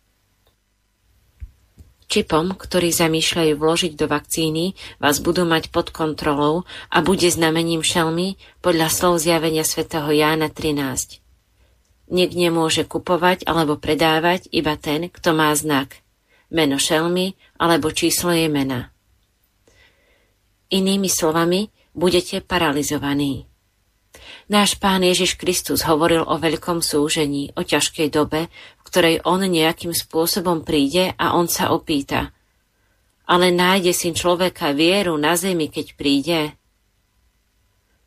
Čipom, ktorý zamýšľajú vložiť do vakcíny, vás budú mať pod kontrolou a bude znamením šelmy podľa slov zjavenia svätého Jána 13. Nik nemôže kupovať alebo predávať iba ten, kto má znak, meno šelmy alebo číslo jej mena. Inými slovami, budete paralizovaní. Náš Pán Ježiš Kristus hovoril o veľkom súžení, o ťažkej dobe, ktorej on nejakým spôsobom príde a on sa opýta. Ale nájde si človeka vieru na zemi, keď príde?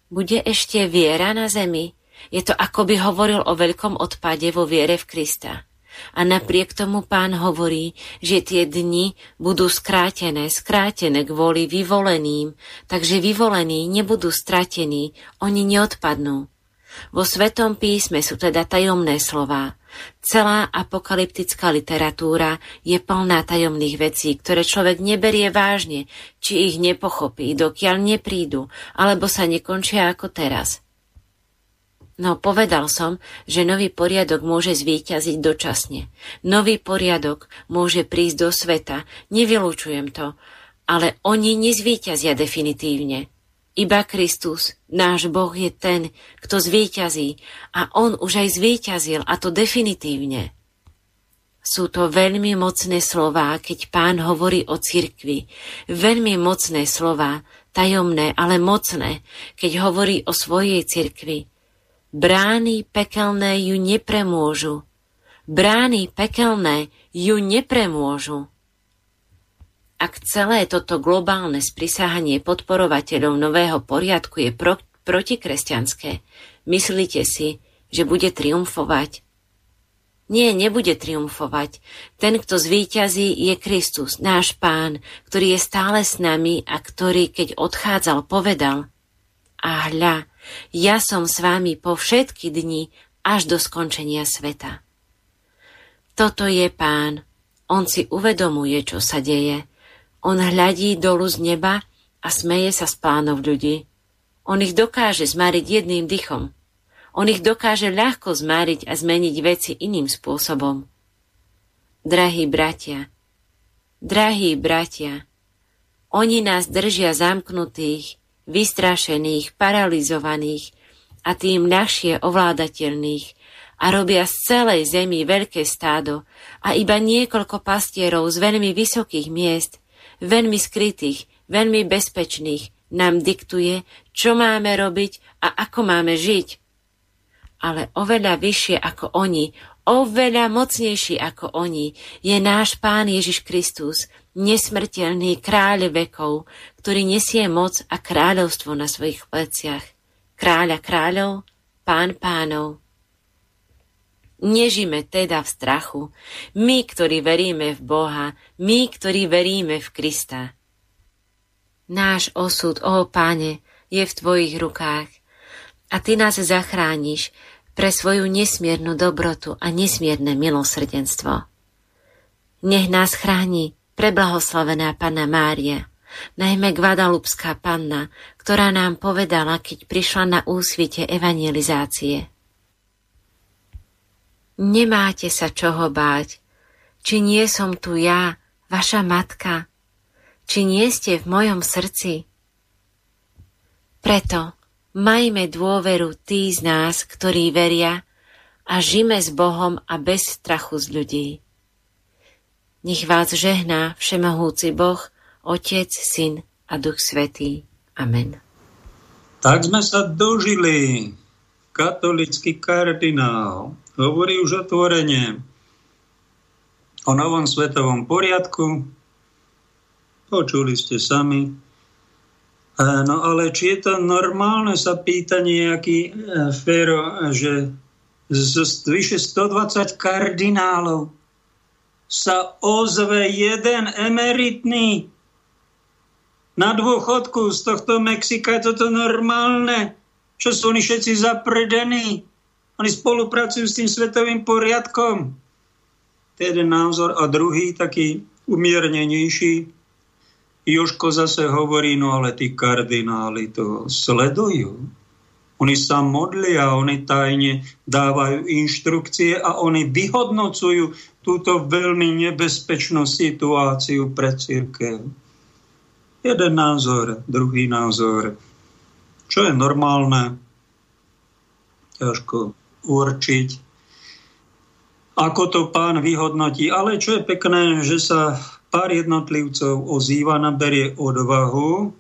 Bude ešte viera na zemi? Je to ako by hovoril o veľkom odpade vo viere v Krista. A napriek tomu pán hovorí, že tie dni budú skrátené, skrátené kvôli vyvoleným, takže vyvolení nebudú stratení, oni neodpadnú. Vo Svetom písme sú teda tajomné slová. Celá apokalyptická literatúra je plná tajomných vecí, ktoré človek neberie vážne, či ich nepochopí, dokiaľ neprídu, alebo sa nekončia ako teraz. No povedal som, že nový poriadok môže zvíťaziť dočasne. Nový poriadok môže prísť do sveta, nevylúčujem to, ale oni nezvíťazia definitívne. Iba Kristus, náš Boh, je ten, kto zvíťazí a On už aj zvíťazil a to definitívne. Sú to veľmi mocné slová, keď pán hovorí o cirkvi. Veľmi mocné slová, tajomné, ale mocné, keď hovorí o svojej cirkvi. Brány pekelné ju nepremôžu. Brány pekelné ju nepremôžu. Ak celé toto globálne sprisahanie podporovateľov nového poriadku je pro, protikresťanské, myslíte si, že bude triumfovať? Nie, nebude triumfovať. Ten, kto zvíťazí, je Kristus, náš pán, ktorý je stále s nami a ktorý, keď odchádzal, povedal A hľa, ja som s vámi po všetky dni až do skončenia sveta. Toto je pán. On si uvedomuje, čo sa deje on hľadí dolu z neba a smeje sa z plánov ľudí. On ich dokáže zmáriť jedným dychom. On ich dokáže ľahko zmáriť a zmeniť veci iným spôsobom. Drahí bratia, drahí bratia, oni nás držia zamknutých, vystrašených, paralizovaných a tým ľahšie ovládateľných a robia z celej zemi veľké stádo a iba niekoľko pastierov z veľmi vysokých miest – veľmi skrytých, veľmi bezpečných, nám diktuje, čo máme robiť a ako máme žiť. Ale oveľa vyššie ako oni, oveľa mocnejší ako oni, je náš Pán Ježiš Kristus, nesmrteľný kráľ vekov, ktorý nesie moc a kráľovstvo na svojich pleciach. Kráľa kráľov, pán pánov. Nežime teda v strachu, my, ktorí veríme v Boha, my, ktorí veríme v Krista. Náš osud, ó Páne, je v Tvojich rukách a Ty nás zachrániš pre svoju nesmiernu dobrotu a nesmierne milosrdenstvo. Nech nás chráni preblahoslavená Pana Mária, najmä Guadalupská panna, ktorá nám povedala, keď prišla na úsvite evangelizácie. Nemáte sa čoho báť, či nie som tu ja, vaša matka, či nie ste v mojom srdci. Preto majme dôveru tí z nás, ktorí veria a žime s Bohom a bez strachu z ľudí. Nech vás žehná Všemohúci Boh, Otec, Syn a Duch Svetý. Amen. Tak sme sa dožili. Katolický kardinál hovorí už otvorene o novom svetovom poriadku. Počuli ste sami, No ale či je to normálne, sa pýta nejaký e, Fero, že z vyše 120 kardinálov sa ozve jeden emeritný na dôchodku z tohto Mexika. Je toto normálne? Čo sú oni všetci zapredení? Oni spolupracujú s tým svetovým poriadkom. To je jeden názor. A druhý, taký umiernenejší, Joško zase hovorí, no ale tí kardináli to sledujú. Oni sa modlia, oni tajne dávajú inštrukcie a oni vyhodnocujú túto veľmi nebezpečnú situáciu pre církev. Jeden názor, druhý názor. Čo je normálne? Ťažko určiť. Ako to pán vyhodnotí. Ale čo je pekné, že sa pár jednotlivcov ozýva, naberie odvahu,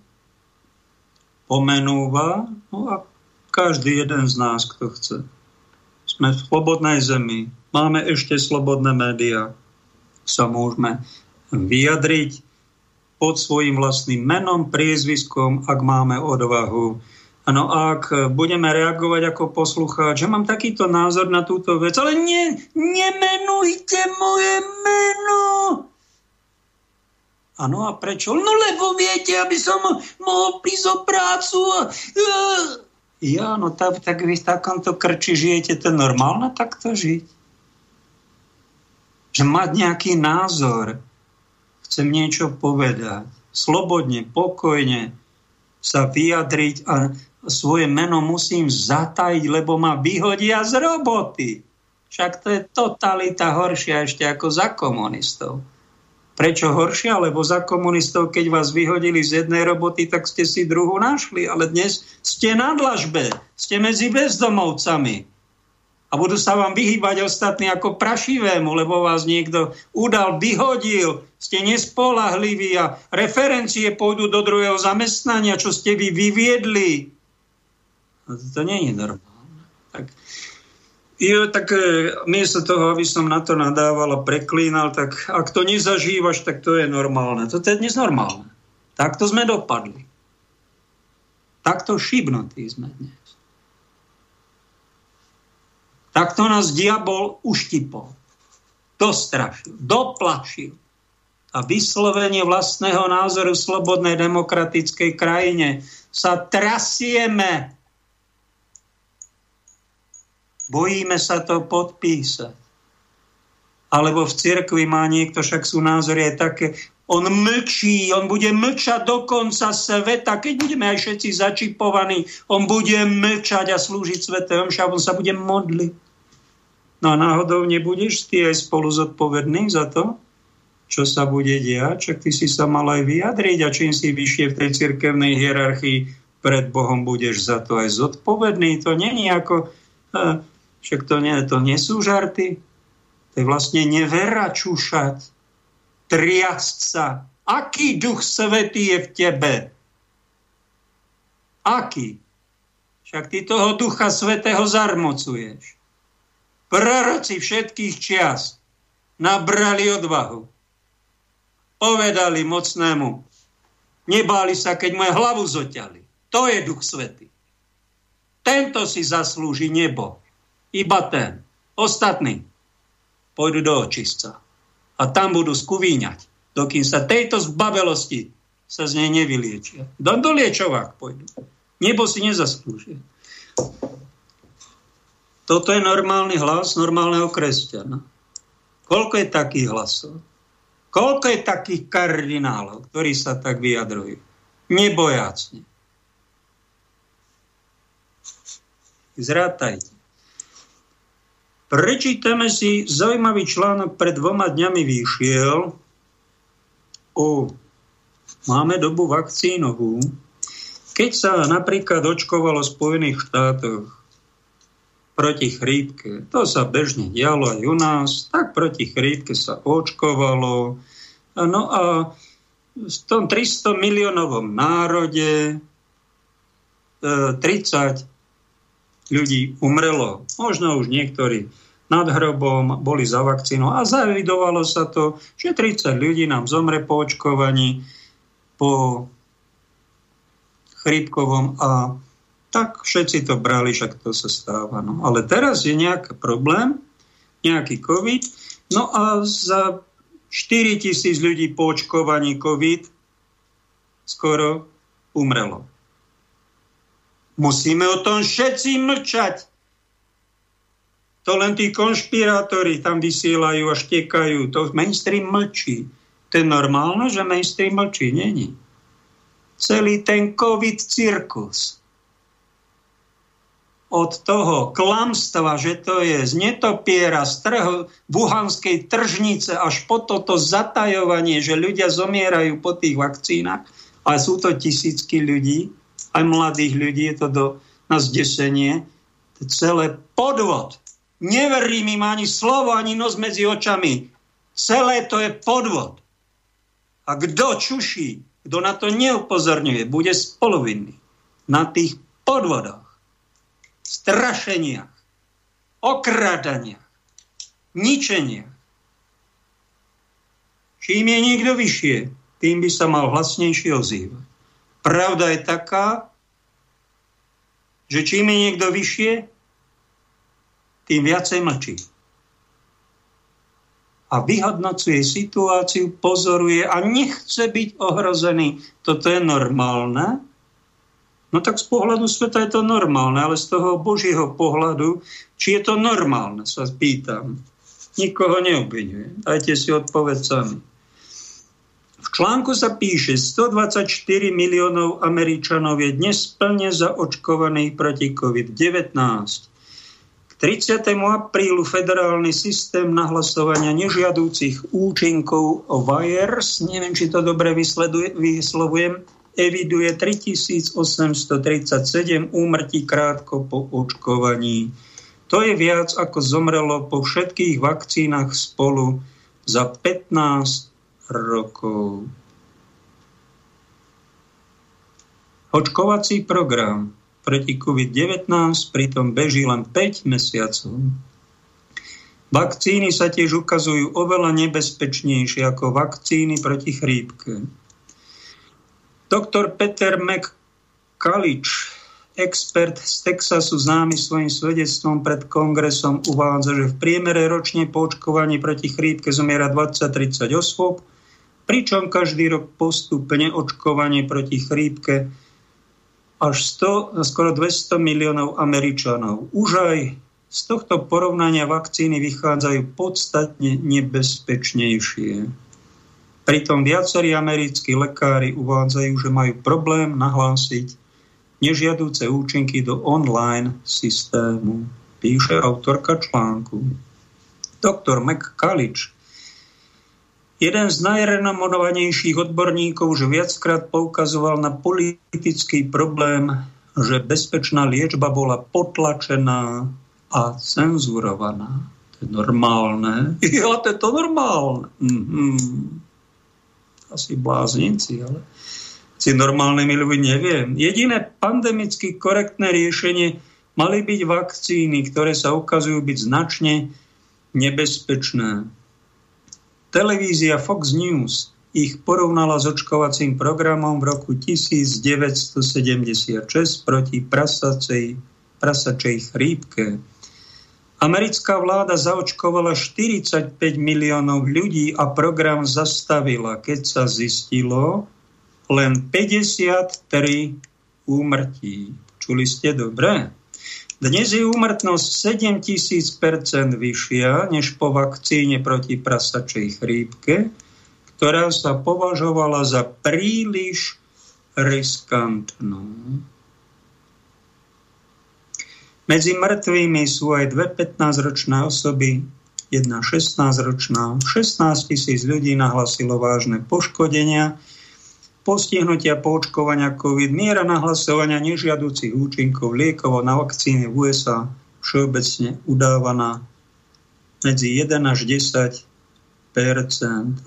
pomenúva, no a každý jeden z nás, kto chce. Sme v slobodnej zemi, máme ešte slobodné médiá, sa môžeme vyjadriť pod svojim vlastným menom, priezviskom, ak máme odvahu. No ak budeme reagovať ako poslucháč, že mám takýto názor na túto vec, ale ne, nemenujte moje meno. Áno, a prečo? No lebo viete, aby som mohol prísť o prácu. Ja, no tak, tak vy v takomto krči žijete, to normálne takto žiť? Že mať nejaký názor, chcem niečo povedať, slobodne, pokojne sa vyjadriť a svoje meno musím zatajiť, lebo ma vyhodia z roboty. Však to je totalita horšia ešte ako za komunistov. Prečo horšia? Lebo za komunistov, keď vás vyhodili z jednej roboty, tak ste si druhú našli. Ale dnes ste na dlažbe, ste medzi bezdomovcami. A budú sa vám vyhýbať ostatní ako prašivému, lebo vás niekto udal, vyhodil, ste nespolahliví a referencie pôjdu do druhého zamestnania, čo ste vy vyviedli. A to nie je normálne. Tak Jo, tak e, miesto toho, aby som na to nadával a preklínal, tak ak to nezažívaš, tak to je normálne. To je dnes normálne. Takto sme dopadli. Takto šibnutí sme dnes. Takto nás diabol uštipol. Dostrašil, doplašil. A vyslovenie vlastného názoru v slobodnej demokratickej krajine sa trasieme Bojíme sa to podpísať. Alebo v cirkvi má niekto, však sú názory aj také, on mlčí, on bude mlčať do konca sveta, keď budeme aj všetci začipovaní, on bude mlčať a slúžiť svetom, on sa bude modliť. No a náhodou nebudeš ty aj spolu zodpovedný za to, čo sa bude diať, čak ty si sa mal aj vyjadriť a čím si vyššie v tej cirkevnej hierarchii pred Bohom budeš za to aj zodpovedný. To není ako eh, však to nie, to nie sú žarty. To je vlastne nevera čúšať, triasť sa. Aký duch svetý je v tebe? Aký? Však ty toho ducha svetého zarmocuješ. Proroci všetkých čias nabrali odvahu. Povedali mocnému, nebáli sa, keď moje hlavu zoťali. To je duch svetý. Tento si zaslúži nebo. Iba ten. Ostatní pôjdu do očistca. A tam budú skuvíňať, dokým sa tejto zbavelosti sa z nej nevyliečia. Do, do liečovák pôjdu. Nebo si nezaslúžia. Toto je normálny hlas normálneho kresťana. Koľko je takých hlasov? Koľko je takých kardinálov, ktorí sa tak vyjadrujú? Nebojácne. Zrátajte. Prečítame si zaujímavý článok, pred dvoma dňami vyšiel o máme dobu vakcínovú, keď sa napríklad očkovalo v Spojených štátoch proti chrípke, to sa bežne dialo aj u nás, tak proti chrípke sa očkovalo. No a v tom 300 miliónovom národe 30 e, ľudí umrelo. Možno už niektorí nad hrobom boli za vakcínou a zavidovalo sa to, že 30 ľudí nám zomre po očkovaní, po chrípkovom a tak všetci to brali, však to sa stáva. No. Ale teraz je nejaký problém, nejaký COVID, no a za 4 tisíc ľudí po očkovaní COVID skoro umrelo. Musíme o tom všetci mlčať. To len tí konšpirátori tam vysielajú a štekajú. To mainstream mlčí. To je normálne, že mainstream mlčí? Není. Celý ten COVID cirkus od toho klamstva, že to je z netopiera, z trhu, buhanskej tržnice až po toto zatajovanie, že ľudia zomierajú po tých vakcínach, ale sú to tisícky ľudí, aj mladých ľudí, je to do, na zdesenie. To celé podvod. Neverím im ani slovo, ani nos medzi očami. Celé to je podvod. A kto čuší, kto na to neupozorňuje, bude spoluvinný na tých podvodoch, strašeniach, okradaniach, ničeniach. Čím je niekto vyššie, tým by sa mal hlasnejšie ozývať. Pravda je taká, že čím je niekto vyššie, tým viacej mlčí. A vyhodnocuje situáciu, pozoruje a nechce byť ohrozený. Toto je normálne? No tak z pohľadu sveta je to normálne, ale z toho Božieho pohľadu, či je to normálne, sa pýtam. Nikoho neobvinujem. Dajte si odpoveď sami. V článku sa píše, 124 miliónov Američanov je dnes plne zaočkovaných proti COVID-19. K 30. aprílu federálny systém nahlasovania nežiadúcich účinkov VIRES, neviem, či to dobre vyslovujem, eviduje 3837 úmrtí krátko po očkovaní. To je viac, ako zomrelo po všetkých vakcínach spolu za 15 rokov. Očkovací program proti COVID-19 pritom beží len 5 mesiacov. Vakcíny sa tiež ukazujú oveľa nebezpečnejšie ako vakcíny proti chrípke. Doktor Peter McCullich, expert z Texasu, známy svojim svedectvom pred kongresom, uvádza, že v priemere ročne po očkovaní proti chrípke zomiera 20-30 osôb, pričom každý rok postupne očkovanie proti chrípke až 100, skoro 200 miliónov Američanov. Už aj z tohto porovnania vakcíny vychádzajú podstatne nebezpečnejšie. Pritom viacerí americkí lekári uvádzajú, že majú problém nahlásiť nežiadúce účinky do online systému, píše autorka článku. Doktor McCullich Jeden z najrenomovanejších odborníkov už viackrát poukazoval na politický problém, že bezpečná liečba bola potlačená a cenzurovaná. To je normálne. Ja, to je to normálne. Mm-hmm. Asi bláznici, ale si normálnymi ľuďmi neviem. Jediné pandemicky korektné riešenie mali byť vakcíny, ktoré sa ukazujú byť značne nebezpečné. Televízia Fox News ich porovnala s očkovacím programom v roku 1976 proti prasacej, prasačej chrípke. Americká vláda zaočkovala 45 miliónov ľudí a program zastavila, keď sa zistilo len 53 úmrtí. Čuli ste dobre? Dnes je úmrtnosť 7000% vyššia než po vakcíne proti prasačej chrípke ktorá sa považovala za príliš riskantnú. Medzi mŕtvými sú aj dve 15-ročné osoby, jedna 16-ročná. 16 tisíc ľudí nahlasilo vážne poškodenia, postihnutia po očkovania COVID, miera nahlasovania nežiaducich účinkov liekov na vakcíny v USA všeobecne udávaná medzi 1 až 10%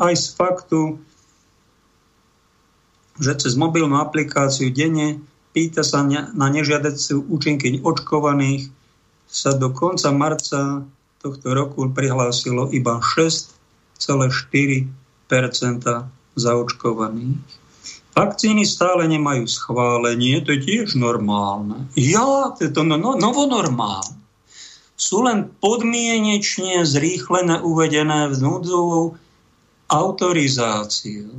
Aj z faktu, že cez mobilnú aplikáciu denne pýta sa na nežiadací účinky očkovaných, sa do konca marca tohto roku prihlásilo iba 6,4 zaočkovaných. Vakcíny stále nemajú schválenie, to je tiež normálne. Ja, to je to no, no, novonormálne. Sú len podmienečne zrýchlené uvedené v núdzovou autorizáciu.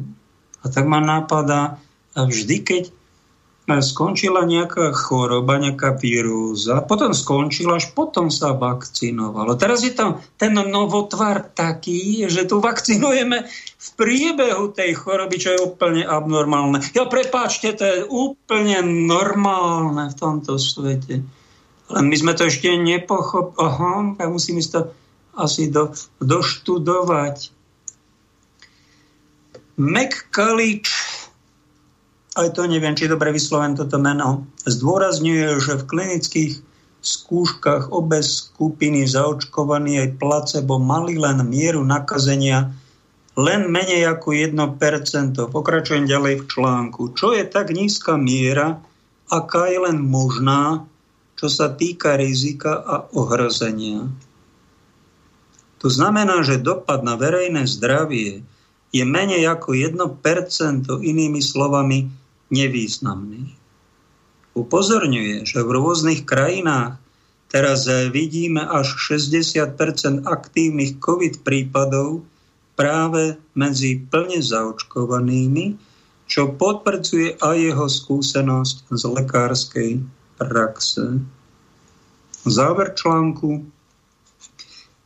A tak ma napadá, vždy, keď skončila nejaká choroba, nejaká vírusa, potom skončila, až potom sa vakcinovalo. Teraz je tam ten novotvar taký, že tu vakcinujeme v priebehu tej choroby, čo je úplne abnormálne. Ja prepáčte, to je úplne normálne v tomto svete. Len my sme to ešte nepochopili. Aha, ja musím to asi do, doštudovať. McCullich aj to neviem, či dobre vysloven toto meno, zdôrazňuje, že v klinických skúškach obe skupiny zaočkovaní aj placebo mali len mieru nakazenia len menej ako 1%. Pokračujem ďalej v článku. Čo je tak nízka miera, aká je len možná, čo sa týka rizika a ohrozenia. To znamená, že dopad na verejné zdravie je menej ako 1%, inými slovami nevýznamný. Upozorňuje, že v rôznych krajinách teraz vidíme až 60% aktívnych COVID prípadov práve medzi plne zaočkovanými, čo potvrdzuje aj jeho skúsenosť z lekárskej praxe. Záver článku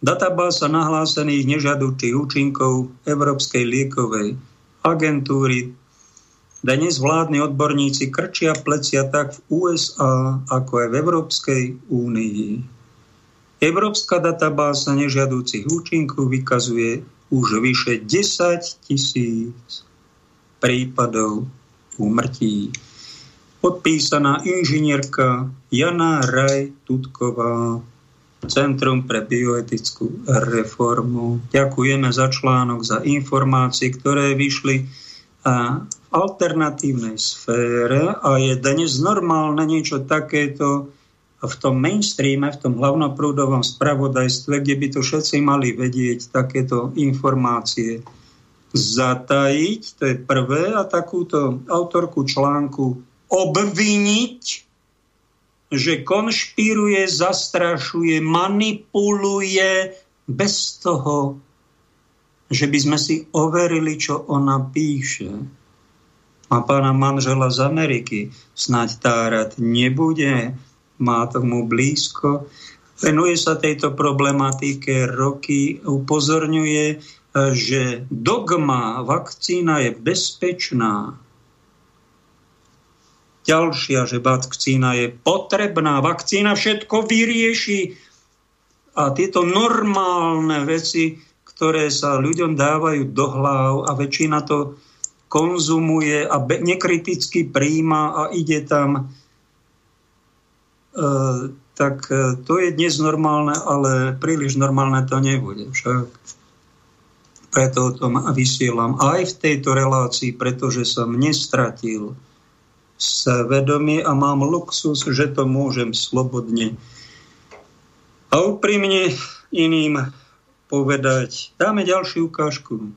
Databáza nahlásených nežadúcich účinkov Európskej liekovej agentúry dnes vládni odborníci krčia plecia tak v USA, ako aj v Európskej únii. Európska databáza nežiadúcich účinkov vykazuje už vyše 10 tisíc prípadov úmrtí. Podpísaná inžinierka Jana Raj Tutková, Centrum pre bioetickú reformu. Ďakujeme za článok, za informácie, ktoré vyšli alternatívnej sfére a je dnes normálne niečo takéto v tom mainstreame, v tom hlavnoprúdovom spravodajstve, kde by to všetci mali vedieť takéto informácie zatajiť, to je prvé, a takúto autorku článku obviniť, že konšpiruje, zastrašuje, manipuluje bez toho, že by sme si overili, čo ona píše. Má pána manžela z Ameriky, snáď tárať nebude, má tomu blízko. Venuje sa tejto problematike roky, upozorňuje, že dogma vakcína je bezpečná. Ďalšia, že vakcína je potrebná, vakcína všetko vyrieši. A tieto normálne veci ktoré sa ľuďom dávajú do hlav a väčšina to konzumuje a be- nekriticky príjma a ide tam, e, tak e, to je dnes normálne, ale príliš normálne to nebude však. Preto o tom vysielam aj v tejto relácii, pretože som nestratil svedomie a mám luxus, že to môžem slobodne a úprimne iným povedať. Dáme ďalšiu ukážku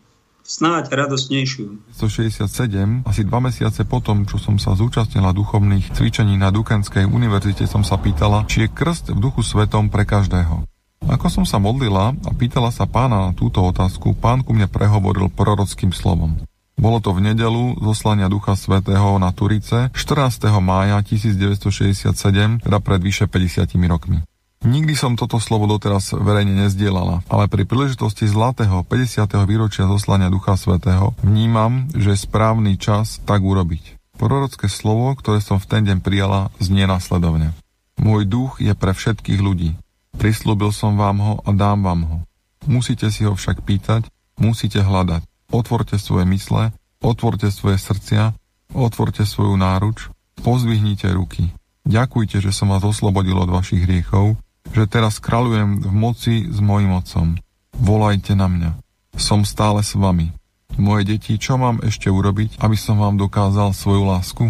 snáď radosnejšiu. 167, asi dva mesiace potom, čo som sa zúčastnila duchovných cvičení na Dukenskej univerzite, som sa pýtala, či je krst v duchu svetom pre každého. Ako som sa modlila a pýtala sa pána na túto otázku, pán ku mne prehovoril prorockým slovom. Bolo to v nedelu zoslania Ducha Svetého na Turice 14. mája 1967, teda pred vyše 50 rokmi. Nikdy som toto slovo doteraz verejne nezdielala, ale pri príležitosti zlatého 50. výročia zoslania Ducha Svetého vnímam, že je správny čas tak urobiť. Prorocké slovo, ktoré som v ten deň prijala, znie následovne. Môj duch je pre všetkých ľudí. Prislúbil som vám ho a dám vám ho. Musíte si ho však pýtať, musíte hľadať. Otvorte svoje mysle, otvorte svoje srdcia, otvorte svoju náruč, pozdvihnite ruky. Ďakujte, že som vás oslobodil od vašich hriechov že teraz kráľujem v moci s mojim otcom. Volajte na mňa. Som stále s vami. Moje deti, čo mám ešte urobiť, aby som vám dokázal svoju lásku?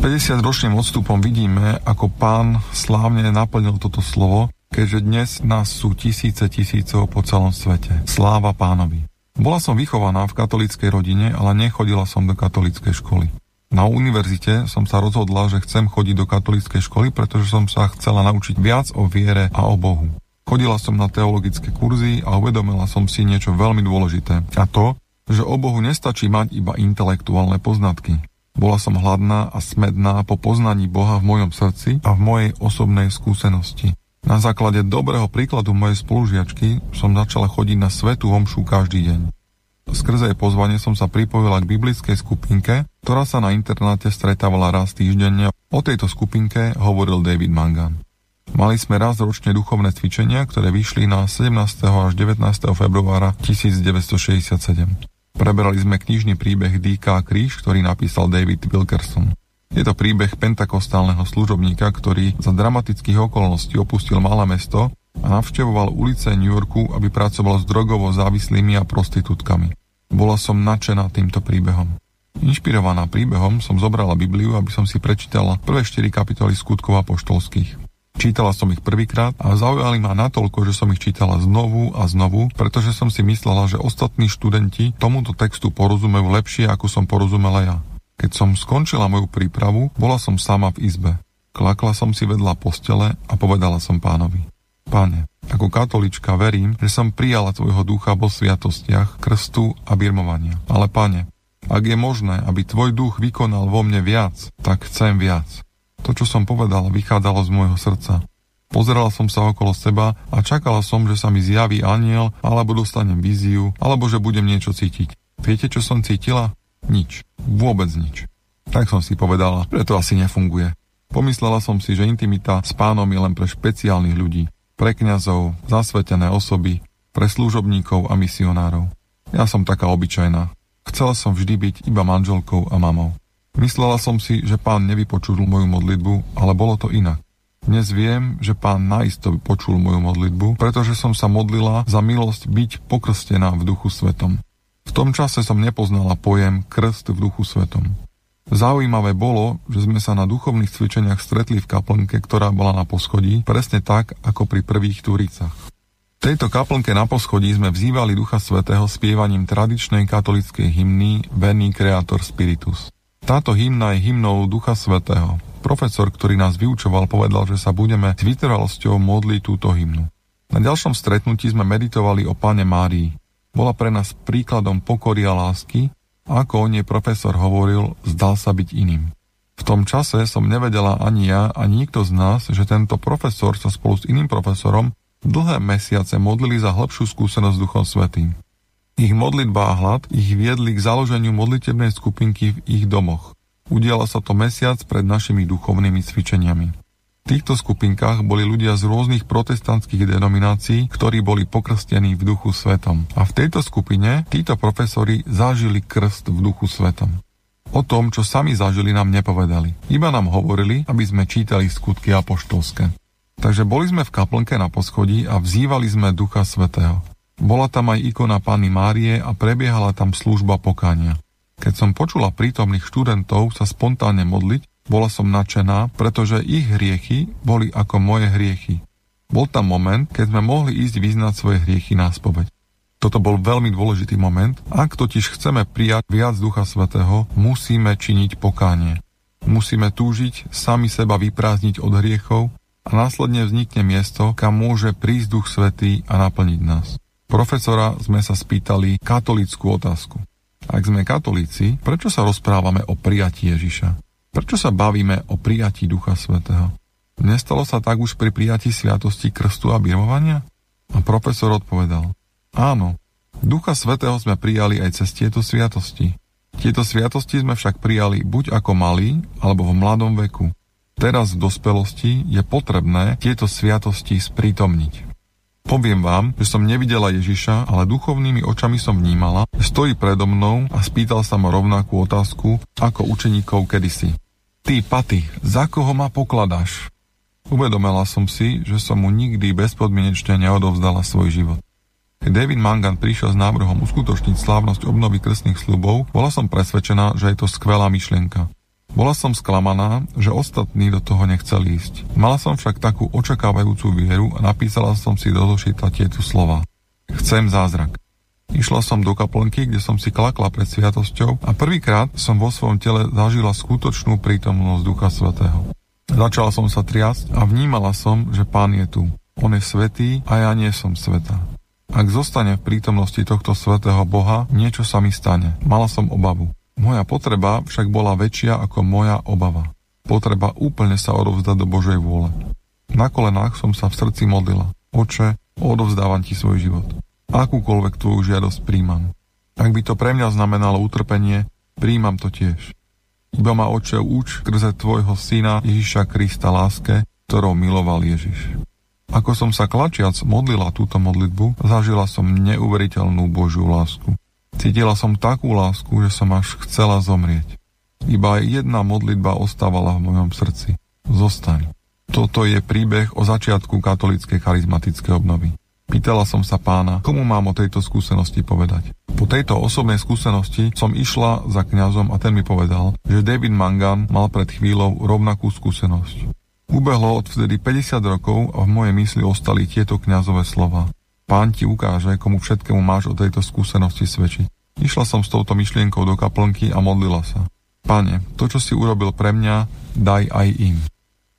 50 ročným odstupom vidíme, ako pán slávne naplnil toto slovo, keďže dnes nás sú tisíce tisícov po celom svete. Sláva pánovi. Bola som vychovaná v katolíckej rodine, ale nechodila som do katolíckej školy. Na univerzite som sa rozhodla, že chcem chodiť do katolíckej školy, pretože som sa chcela naučiť viac o viere a o Bohu. Chodila som na teologické kurzy a uvedomila som si niečo veľmi dôležité. A to, že o Bohu nestačí mať iba intelektuálne poznatky. Bola som hladná a smedná po poznaní Boha v mojom srdci a v mojej osobnej skúsenosti. Na základe dobrého príkladu mojej spolužiačky som začala chodiť na svetú homšu každý deň. Skrze jej pozvanie som sa pripojila k biblickej skupinke, ktorá sa na internáte stretávala raz týždenne. O tejto skupinke hovoril David Mangan. Mali sme raz ročne duchovné cvičenia, ktoré vyšli na 17. až 19. februára 1967. Preberali sme knižný príbeh D.K. Kríž, ktorý napísal David Wilkerson. Je to príbeh pentakostálneho služobníka, ktorý za dramatických okolností opustil malé mesto a navštevoval ulice New Yorku, aby pracoval s drogovo závislými a prostitútkami. Bola som nadšená týmto príbehom. Inšpirovaná príbehom som zobrala Bibliu, aby som si prečítala prvé 4 kapitoly skutkov apoštolských. Čítala som ich prvýkrát a zaujali ma natoľko, že som ich čítala znovu a znovu, pretože som si myslela, že ostatní študenti tomuto textu porozumejú lepšie, ako som porozumela ja. Keď som skončila moju prípravu, bola som sama v izbe. Klakla som si vedľa postele a povedala som pánovi. Pane, ako katolička verím, že som prijala Tvojho ducha vo sviatostiach, krstu a birmovania. Ale pane, ak je možné, aby Tvoj duch vykonal vo mne viac, tak chcem viac. To, čo som povedal, vychádzalo z môjho srdca. Pozerala som sa okolo seba a čakala som, že sa mi zjaví aniel, alebo dostanem víziu, alebo že budem niečo cítiť. Viete, čo som cítila? Nič. Vôbec nič. Tak som si povedala, že to asi nefunguje. Pomyslela som si, že intimita s pánom je len pre špeciálnych ľudí, pre kňazov, zasvetené osoby, pre služobníkov a misionárov. Ja som taká obyčajná. Chcela som vždy byť iba manželkou a mamou. Myslela som si, že pán nevypočul moju modlitbu, ale bolo to inak. Dnes viem, že pán naisto počul moju modlitbu, pretože som sa modlila za milosť byť pokrstená v duchu svetom. V tom čase som nepoznala pojem krst v duchu svetom. Zaujímavé bolo, že sme sa na duchovných cvičeniach stretli v kaplnke, ktorá bola na poschodí, presne tak, ako pri prvých Turicach. V tejto kaplnke na poschodí sme vzývali Ducha Svetého spievaním tradičnej katolickej hymny Veni Creator Spiritus. Táto hymna je hymnou Ducha Svetého. Profesor, ktorý nás vyučoval, povedal, že sa budeme s vytrvalosťou modliť túto hymnu. Na ďalšom stretnutí sme meditovali o Pane Márii. Bola pre nás príkladom pokory a lásky, ako o nej profesor hovoril, zdal sa byť iným. V tom čase som nevedela ani ja, ani nikto z nás, že tento profesor sa spolu s iným profesorom dlhé mesiace modlili za hĺbšiu skúsenosť s Duchom Svetým. Ich modlitba a hlad ich viedli k založeniu modlitebnej skupinky v ich domoch. Udiala sa to mesiac pred našimi duchovnými cvičeniami. Týchto skupinkách boli ľudia z rôznych protestantských denominácií, ktorí boli pokrstení v duchu svetom. A v tejto skupine títo profesori zažili krst v duchu svetom. O tom, čo sami zažili, nám nepovedali. Iba nám hovorili, aby sme čítali skutky apoštolské. Takže boli sme v kaplnke na poschodí a vzývali sme Ducha Svetého. Bola tam aj ikona Panny Márie a prebiehala tam služba pokania. Keď som počula prítomných študentov sa spontánne modliť, bola som nadšená, pretože ich hriechy boli ako moje hriechy. Bol tam moment, keď sme mohli ísť vyznať svoje hriechy na spoveď. Toto bol veľmi dôležitý moment. Ak totiž chceme prijať viac Ducha Svetého, musíme činiť pokánie. Musíme túžiť sami seba vyprázdniť od hriechov a následne vznikne miesto, kam môže prísť Duch Svetý a naplniť nás. Profesora sme sa spýtali katolickú otázku. Ak sme katolíci, prečo sa rozprávame o prijatí Ježiša? Prečo sa bavíme o prijatí Ducha Svetého? Nestalo sa tak už pri prijatí sviatosti krstu a birmovania? A profesor odpovedal, áno, Ducha Svetého sme prijali aj cez tieto sviatosti. Tieto sviatosti sme však prijali buď ako malí, alebo v mladom veku. Teraz v dospelosti je potrebné tieto sviatosti sprítomniť. Poviem vám, že som nevidela Ježiša, ale duchovnými očami som vnímala, stojí predo mnou a spýtal sa ma rovnakú otázku ako učeníkov kedysi. Ty, Paty, za koho ma pokladáš? Uvedomila som si, že som mu nikdy bezpodmienečne neodovzdala svoj život. Keď David Mangan prišiel s návrhom uskutočniť slávnosť obnovy krstných slubov, bola som presvedčená, že je to skvelá myšlienka. Bola som sklamaná, že ostatní do toho nechceli ísť. Mala som však takú očakávajúcu vieru a napísala som si do zošita tieto slova. Chcem zázrak. Išla som do kaplnky, kde som si klakla pred sviatosťou a prvýkrát som vo svojom tele zažila skutočnú prítomnosť Ducha Svetého. Začala som sa triasť a vnímala som, že Pán je tu. On je svetý a ja nie som sveta. Ak zostane v prítomnosti tohto svetého Boha, niečo sa mi stane. Mala som obavu. Moja potreba však bola väčšia ako moja obava. Potreba úplne sa odovzdať do Božej vôle. Na kolenách som sa v srdci modlila. Oče, odovzdávam ti svoj život. Akúkoľvek tvoju žiadosť príjmam. Ak by to pre mňa znamenalo utrpenie, príjmam to tiež. Iba ma oče uč skrze tvojho syna Ježiša Krista láske, ktorou miloval Ježiš. Ako som sa klačiac modlila túto modlitbu, zažila som neuveriteľnú Božiu lásku. Cítila som takú lásku, že som až chcela zomrieť. Iba jedna modlitba ostávala v mojom srdci. Zostaň. Toto je príbeh o začiatku katolíckej charizmatickej obnovy. Pýtala som sa pána, komu mám o tejto skúsenosti povedať. Po tejto osobnej skúsenosti som išla za kňazom a ten mi povedal, že David Mangan mal pred chvíľou rovnakú skúsenosť. Ubehlo odvtedy 50 rokov a v mojej mysli ostali tieto kňazové slova. Pán ti ukáže, komu všetkému máš o tejto skúsenosti svedčiť. Išla som s touto myšlienkou do kaplnky a modlila sa. Pane, to, čo si urobil pre mňa, daj aj im.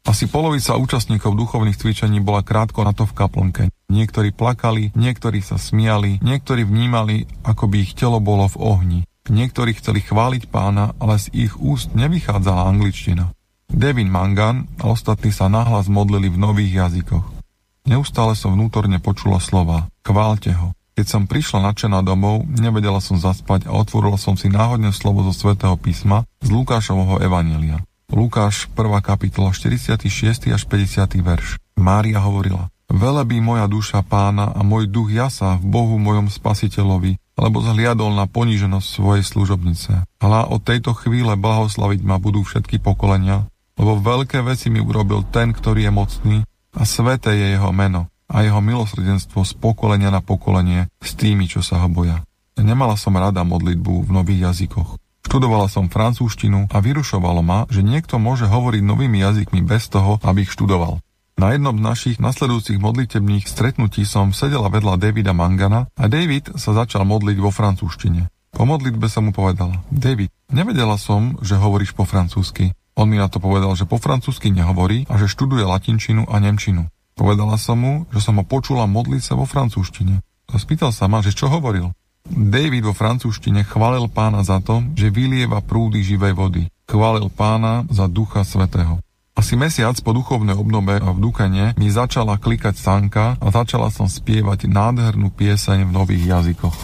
Asi polovica účastníkov duchovných cvičení bola krátko na to v kaplnke. Niektorí plakali, niektorí sa smiali, niektorí vnímali, ako by ich telo bolo v ohni. Niektorí chceli chváliť pána, ale z ich úst nevychádzala angličtina. Devin Mangan a ostatní sa nahlas modlili v nových jazykoch. Neustále som vnútorne počula slova. Chválte ho. Keď som prišla nadšená domov, nevedela som zaspať a otvorila som si náhodne slovo zo svätého písma z Lukášovho evanelia. Lukáš 1. kapitola 46. až 50. verš. Mária hovorila, Velebí moja duša pána a môj duch jasa v Bohu mojom spasiteľovi, lebo zhliadol na poníženosť svojej služobnice. Hľa od tejto chvíle blahoslaviť ma budú všetky pokolenia, lebo veľké veci mi urobil ten, ktorý je mocný a sveté je jeho meno a jeho milosrdenstvo z pokolenia na pokolenie s tými, čo sa ho boja. Nemala som rada modlitbu v nových jazykoch. Študovala som francúzštinu a vyrušovalo ma, že niekto môže hovoriť novými jazykmi bez toho, aby ich študoval. Na jednom z našich nasledujúcich modlitebných stretnutí som sedela vedľa Davida Mangana a David sa začal modliť vo francúzštine. Po modlitbe som mu povedala, David, nevedela som, že hovoríš po francúzsky. On mi na to povedal, že po francúzsky nehovorí a že študuje latinčinu a nemčinu. Povedala som mu, že som ho počula modliť sa vo francúzštine. A spýtal sa ma, že čo hovoril. David vo francúzštine chválil pána za to, že vylieva prúdy živej vody. Chválil pána za ducha svetého. Asi mesiac po duchovnej obnove a v Dukane mi začala klikať sanka a začala som spievať nádhernú pieseň v nových jazykoch.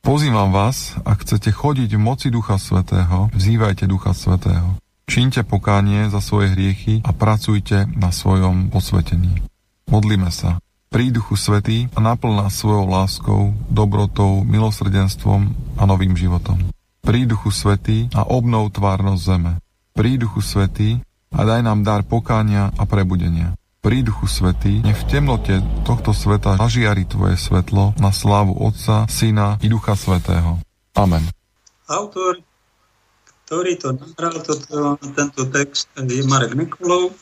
Pozývam vás, ak chcete chodiť v moci Ducha Svetého, vzývajte Ducha Svetého. Čínte pokánie za svoje hriechy a pracujte na svojom posvetení. Modlíme sa. Príď Duchu Svetý a naplň svojou láskou, dobrotou, milosrdenstvom a novým životom. Príď Duchu Svetý a obnov tvárnosť zeme. Príď Duchu Svetý a daj nám dar pokánia a prebudenia. Príď Duchu Svetý, nech v temnote tohto sveta zažiari Tvoje svetlo na slávu Otca, Syna i Ducha Svetého. Amen. Autor, ktorý to nahral, tento text, je Marek Nikolov,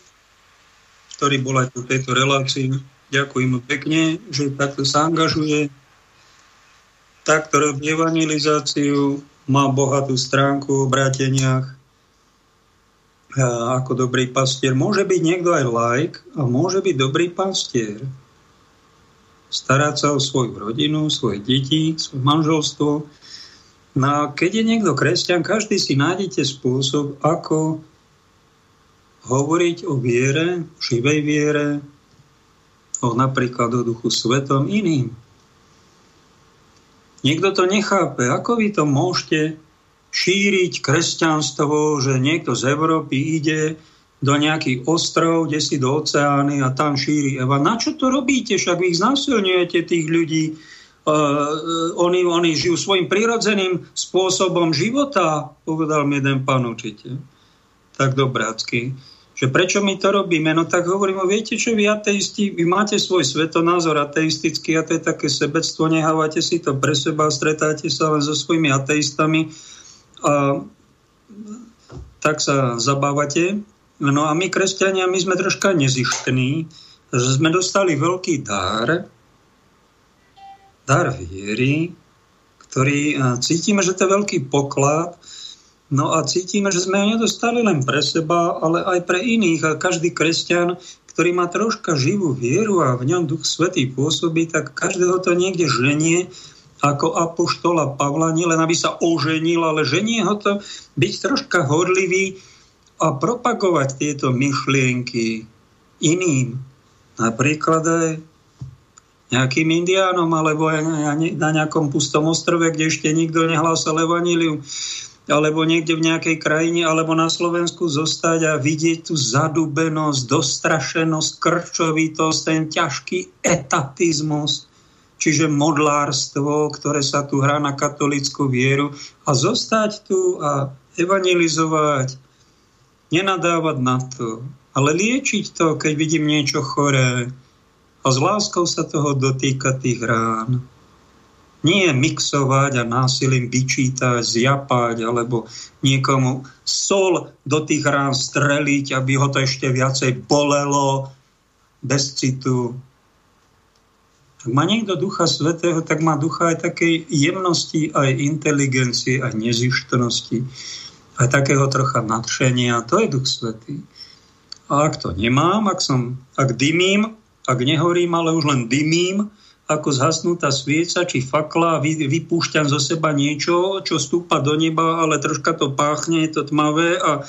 ktorý bol aj v tejto relácii Ďakujem mu pekne, že takto sa angažuje. Takto robí evangelizáciu, má bohatú stránku v bráteniach a ako dobrý pastier. Môže byť niekto aj like a môže byť dobrý pastier. Starať sa o svoju rodinu, svoje deti, svoje manželstvo. No a keď je niekto kresťan, každý si nájdete spôsob, ako hovoriť o viere, živej viere, o napríklad o duchu svetom iným. Niekto to nechápe. Ako vy to môžete šíriť kresťanstvo, že niekto z Európy ide do nejakých ostrov, kde si do oceány a tam šíri Eva. Na čo to robíte? Však vy ich znasilňujete tých ľudí. Uh, oni, oni žijú svojim prirodzeným spôsobom života, povedal mi jeden pán učiteľ. Tak dobrácky že prečo my to robíme? No tak hovorím, viete čo, vy ateisti, vy máte svoj svetonázor ateistický a to je také sebectvo, nehávate si to pre seba, stretáte sa len so svojimi ateistami a tak sa zabávate. No a my, kresťania, my sme troška nezištní, že sme dostali veľký dar, dar viery, ktorý cítime, že to je veľký poklad, No a cítime, že sme ho nedostali len pre seba, ale aj pre iných. A každý kresťan, ktorý má troška živú vieru a v ňom Duch Svetý pôsobí, tak každého to niekde ženie ako apoštola Pavla, nielen aby sa oženil, ale ženie ho to byť troška horlivý a propagovať tieto myšlienky iným. Napríklad aj nejakým indiánom alebo na nejakom pustom ostrove, kde ešte nikto nehlásal evanílium alebo niekde v nejakej krajine, alebo na Slovensku zostať a vidieť tú zadubenosť, dostrašenosť, krčovitosť, ten ťažký etatizmus, čiže modlárstvo, ktoré sa tu hrá na katolickú vieru a zostať tu a evangelizovať, nenadávať na to, ale liečiť to, keď vidím niečo choré a s láskou sa toho dotýka tých rán. Nie mixovať a násilím vyčítať, zjapať alebo niekomu sol do tých rán streliť, aby ho to ešte viacej bolelo bez citu. Ak má niekto ducha svetého, tak má ducha aj takej jemnosti, aj inteligencie, aj nezištnosti, aj takého trocha nadšenia. To je duch svetý. A ak to nemám, ak, som, ak dymím, ak nehorím, ale už len dymím, ako zhasnutá svieca či fakla a vypúšťam zo seba niečo, čo stúpa do neba, ale troška to páchne, je to tmavé a e,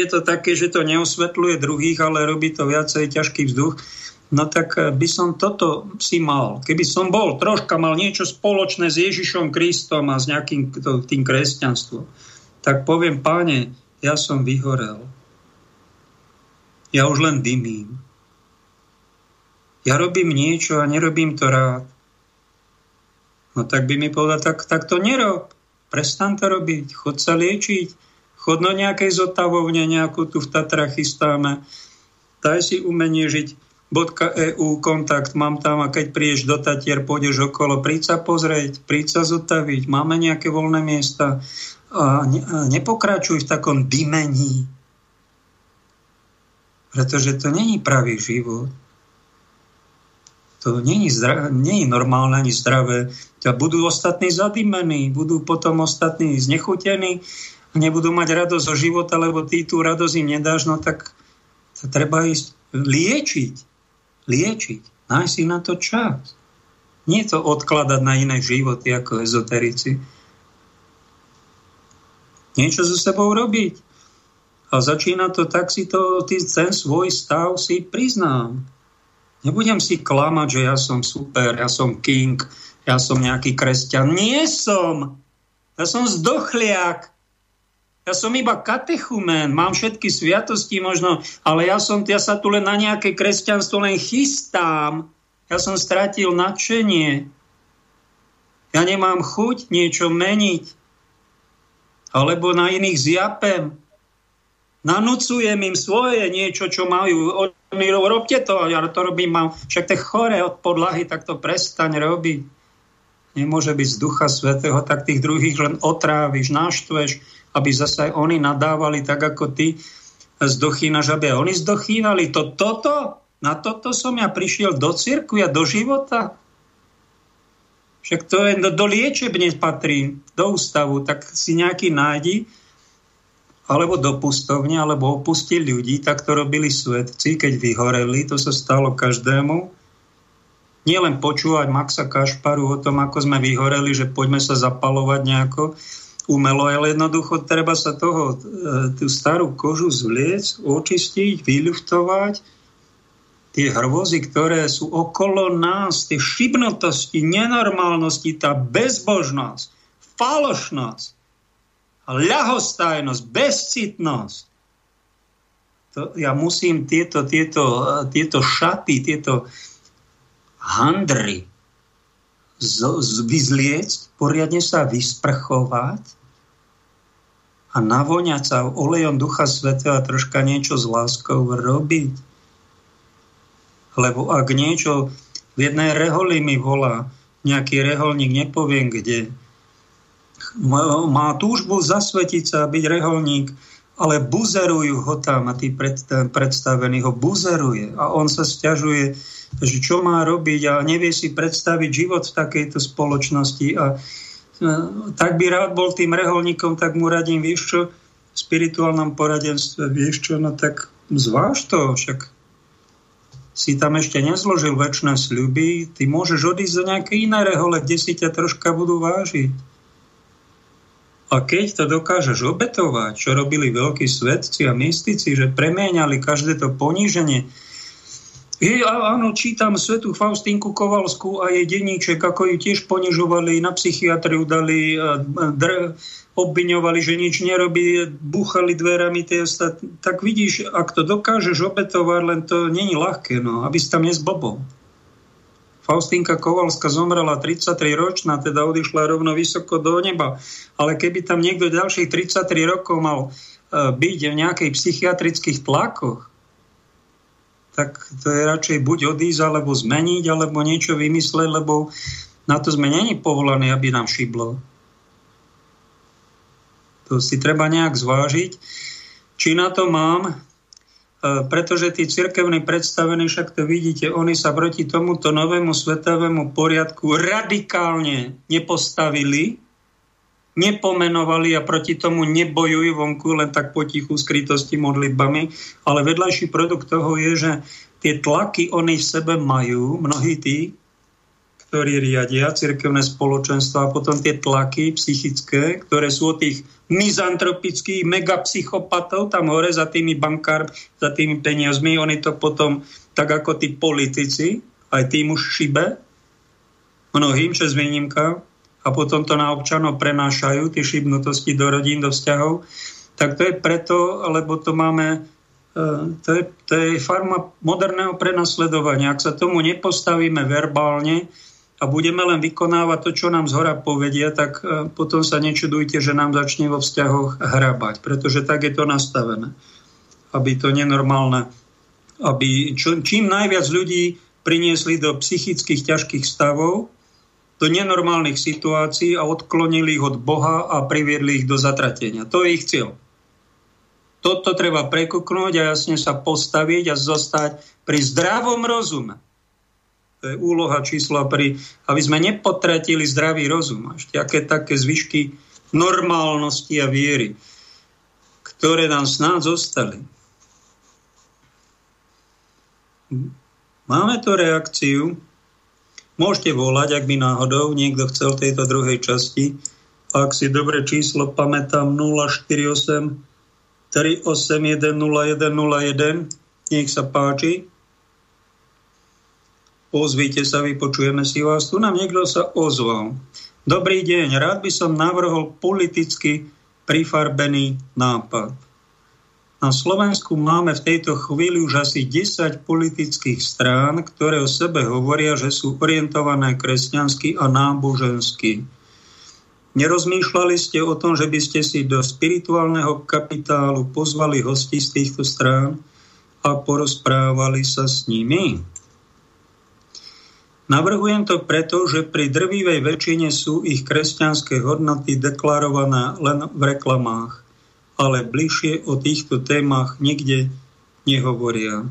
je to také, že to neosvetľuje druhých, ale robí to viacej ťažký vzduch. No tak by som toto si mal. Keby som bol, troška mal niečo spoločné s Ježišom Kristom a s nejakým tým kresťanstvom, tak poviem, páne, ja som vyhorel. Ja už len dymím ja robím niečo a nerobím to rád. No tak by mi povedal, tak, tak to nerob. Prestan to robiť, chod sa liečiť, chod na nejakej zotavovne, nejakú tu v Tatrach chystáme. Daj si umenie žiť .eu kontakt mám tam a keď prídeš do Tatier, pôjdeš okolo, príď sa pozrieť, príď sa zotaviť, máme nejaké voľné miesta a, ne, a nepokračuj v takom dimení, pretože to není pravý život. To je, zdra- je normálne ani zdravé. A budú ostatní zadimení, budú potom ostatní znechutení, nebudú mať radosť zo života, lebo ty tú radosť im nedáš, no tak treba ísť liečiť. Liečiť. Nájsť si na to čas. Nie to odkladať na iné životy ako ezoterici. Niečo so sebou robiť. A začína to tak si to, ten svoj stav si priznám Nebudem si klamať, že ja som super, ja som king, ja som nejaký kresťan. Nie som. Ja som zdochliak. Ja som iba katechumen, mám všetky sviatosti možno, ale ja, som, ja sa tu len na nejaké kresťanstvo len chystám. Ja som stratil nadšenie. Ja nemám chuť niečo meniť. Alebo na iných zjapem. Nanúcujem im svoje niečo, čo majú mi robte to, ja to robím, mám, však to chore od podlahy, tak to prestaň robiť. Nemôže byť z Ducha Svetého, tak tých druhých len otráviš, naštveš, aby zase oni nadávali tak, ako ty zdochýnaš, aby oni zdochýnali. To, toto, na toto som ja prišiel do cirkvi a do života. Však to je do, do liečebne patrí, do ústavu, tak si nejaký nájdi, alebo do pustovne, alebo opustili ľudí, tak to robili svetci, keď vyhoreli, to sa stalo každému. Nielen počúvať Maxa Kašparu o tom, ako sme vyhoreli, že poďme sa zapalovať nejako. umelo, ale jednoducho treba sa toho, e, tú starú kožu zvliec, očistiť, vyluftovať, tie hrvozy, ktoré sú okolo nás, tie šibnotosti, nenormálnosti, tá bezbožnosť, falošnosť, ľahostajnosť, bezcitnosť. To, ja musím tieto, tieto, tieto šaty, tieto handry z, z, vyzliecť, poriadne sa vysprchovať a navoňať sa olejom Ducha Svetého a troška niečo s láskou robiť lebo ak niečo v jednej reholi mi volá, nejaký reholník, nepoviem kde, má túžbu zasvetiť sa a byť reholník, ale buzerujú ho tam a tí pred, predstavení ho buzeruje a on sa stiažuje, že čo má robiť a nevie si predstaviť život v takejto spoločnosti a e, tak by rád bol tým reholníkom, tak mu radím, vieš čo, v spirituálnom poradenstve, vieš čo, no tak zváž to, však si tam ešte nezložil väčšie sľuby, ty môžeš odísť za nejaké iné rehole, kde si ťa troška budú vážiť. A keď to dokážeš obetovať, čo robili veľkí svetci a mystici, že premieňali každé to poníženie, je, áno, čítam svetu Faustinku Kovalskú a jej denníček, ako ju tiež ponižovali, na psychiatriu dali, dr- obviňovali, že nič nerobí, búchali dverami tie tak vidíš, ak to dokážeš obetovať, len to není ľahké, no, aby si tam nezbobol. Faustinka Kovalska zomrela 33 ročná, teda odišla rovno vysoko do neba. Ale keby tam niekto ďalších 33 rokov mal e, byť v nejakých psychiatrických tlakoch, tak to je radšej buď odísť, alebo zmeniť, alebo niečo vymysleť, lebo na to sme není povolaní, aby nám šiblo. To si treba nejak zvážiť, či na to mám, pretože tí cirkevní predstavení, však to vidíte, oni sa proti tomuto novému svetovému poriadku radikálne nepostavili, nepomenovali a proti tomu nebojujú vonku len tak potichu skrytosti modlitbami, ale vedľajší produkt toho je, že tie tlaky oni v sebe majú, mnohí tí, ktorí riadia cirkevné spoločenstvo a potom tie tlaky psychické, ktoré sú od tých mizantropických megapsychopatov tam hore za tými bankár, za tými peniazmi, oni to potom, tak ako tí politici, aj tým už šibe, mnohým, čes výnimka, a potom to na občanov prenášajú, tie šibnutosti do rodín, do vzťahov, tak to je preto, lebo to máme, e, to je, to je farma moderného prenasledovania. Ak sa tomu nepostavíme verbálne a budeme len vykonávať to, čo nám zhora povedia, tak e, potom sa nečudujte, že nám začne vo vzťahoch hrabať, pretože tak je to nastavené. Aby to nenormálne, aby čo, čím najviac ľudí priniesli do psychických ťažkých stavov, do nenormálnych situácií a odklonili ich od Boha a priviedli ich do zatratenia. To je ich cieľ. Toto treba prekuknúť a jasne sa postaviť a zostať pri zdravom rozume. To je úloha čísla pri, aby sme nepotratili zdravý rozum. Ešte aké také zvyšky normálnosti a viery, ktoré nám snáď zostali. Máme tu reakciu Môžete volať, ak by náhodou niekto chcel tejto druhej časti. Ak si dobre číslo pamätám 048 381 0101, nech sa páči. Ozvite sa, vypočujeme si vás. Tu nám niekto sa ozval. Dobrý deň, rád by som navrhol politicky prifarbený nápad. Na Slovensku máme v tejto chvíli už asi 10 politických strán, ktoré o sebe hovoria, že sú orientované kresťansky a nábožensky. Nerozmýšľali ste o tom, že by ste si do spirituálneho kapitálu pozvali hosti z týchto strán a porozprávali sa s nimi? Navrhujem to preto, že pri drvivej väčšine sú ich kresťanské hodnoty deklarované len v reklamách ale bližšie o týchto témach nikde nehovoria.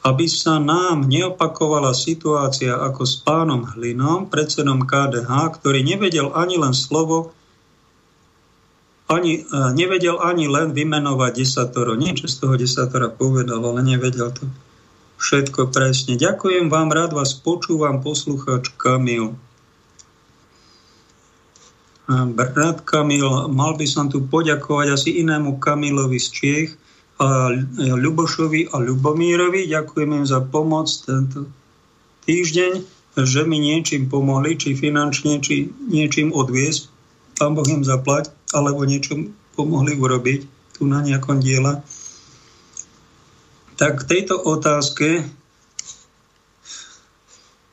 Aby sa nám neopakovala situácia ako s pánom Hlinom, predsedom KDH, ktorý nevedel ani len slovo, ani, e, nevedel ani len vymenovať desatoro. Niečo z toho desatora povedal, ale nevedel to všetko presne. Ďakujem vám, rád vás počúvam, poslucháč Kamil. brat Kamil, mal by som tu poďakovať asi inému Kamilovi z Čiech, a Ľubošovi a Ľubomírovi. Ďakujem im za pomoc tento týždeň, že mi niečím pomohli, či finančne, či niečím odviesť. Pán Boh im zaplať, alebo niečo pomohli urobiť tu na nejakom diele. Tak k tejto otázke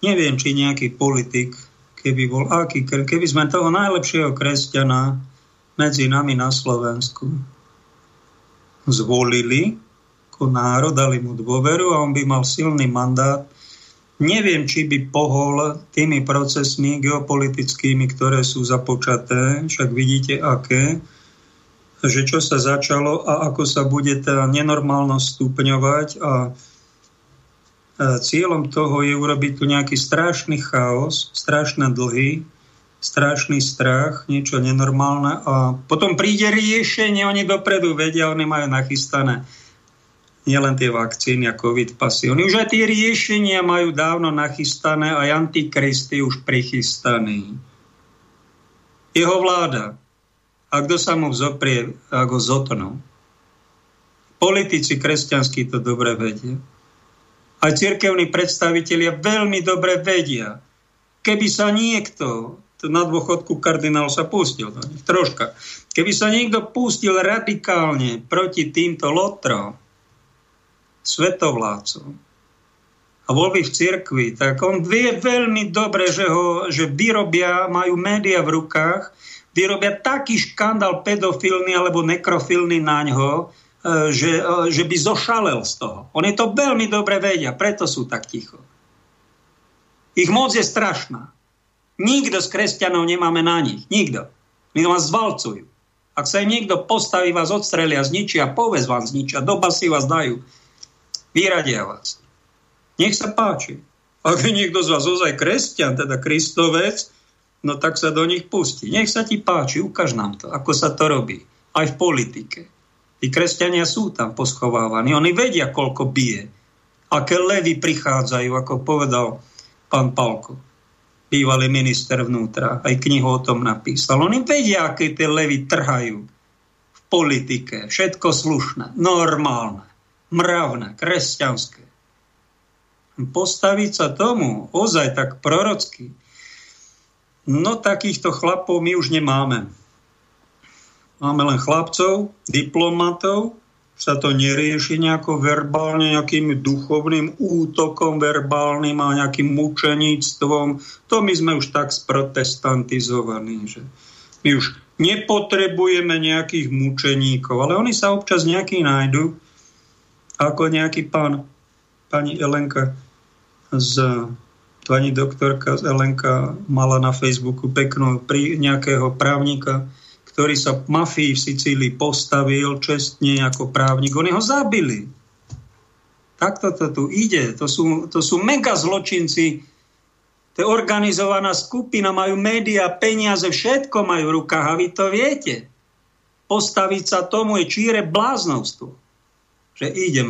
neviem, či nejaký politik, keby bol aký, keby sme toho najlepšieho kresťana medzi nami na Slovensku zvolili ako národ, dali mu dôveru a on by mal silný mandát. Neviem, či by pohol tými procesmi geopolitickými, ktoré sú započaté, však vidíte aké, že čo sa začalo a ako sa bude tá nenormálnosť stupňovať a cieľom toho je urobiť tu nejaký strašný chaos, strašné dlhy, strašný strach, niečo nenormálne a potom príde riešenie, oni dopredu vedia, oni majú nachystané nielen tie vakcíny a covid pasy. Oni už aj tie riešenia majú dávno nachystané a antikristy už prichystaný. Jeho vláda. A kto sa mu vzoprie, ako zotnú. Politici kresťanskí to dobre vedia. Aj cirkevní predstavitelia veľmi dobre vedia. Keby sa niekto na dôchodku kardinál sa pustil troška. Keby sa niekto pustil radikálne proti týmto lotrom, svetovlácom, a bol by v cirkvi, tak on vie veľmi dobre, že, ho, že vyrobia, majú média v rukách, vyrobia taký škandál pedofilný alebo nekrofilný na ňo, e, že, e, že by zošalel z toho. Oni to veľmi dobre vedia, preto sú tak ticho. Ich moc je strašná. Nikto z kresťanov nemáme na nich. Nikto. My vás zvalcujú. Ak sa im niekto postaví, vás odstrelia, zničia, povez vám zničia, do basy vás dajú. Vyradia vás. Nech sa páči. Ak je niekto z vás ozaj kresťan, teda kristovec, no tak sa do nich pustí. Nech sa ti páči, ukáž nám to, ako sa to robí. Aj v politike. Tí kresťania sú tam poschovávaní. Oni vedia, koľko bije. Aké levy prichádzajú, ako povedal pán Palko bývalý minister vnútra, aj knihu o tom napísal. Oni vedia, aké tie levy trhajú v politike. Všetko slušné, normálne, mravné, kresťanské. Postaviť sa tomu ozaj tak prorocky, no takýchto chlapov my už nemáme. Máme len chlapcov, diplomatov, sa to nerieši nejako verbálne, nejakým duchovným útokom verbálnym a nejakým mučeníctvom. To my sme už tak sprotestantizovaní, že my už nepotrebujeme nejakých mučeníkov, ale oni sa občas nejaký nájdu, ako nejaký pán, pani Elenka z pani doktorka z Elenka mala na Facebooku peknú pri nejakého právnika, ktorý sa mafii v Sicílii postavil čestne ako právnik. Oni ho zabili. Takto to tu ide. To sú, to sú mega zločinci. To je organizovaná skupina, majú média, peniaze, všetko majú v rukách a vy to viete. Postaviť sa tomu je číre bláznovstvo. Že idem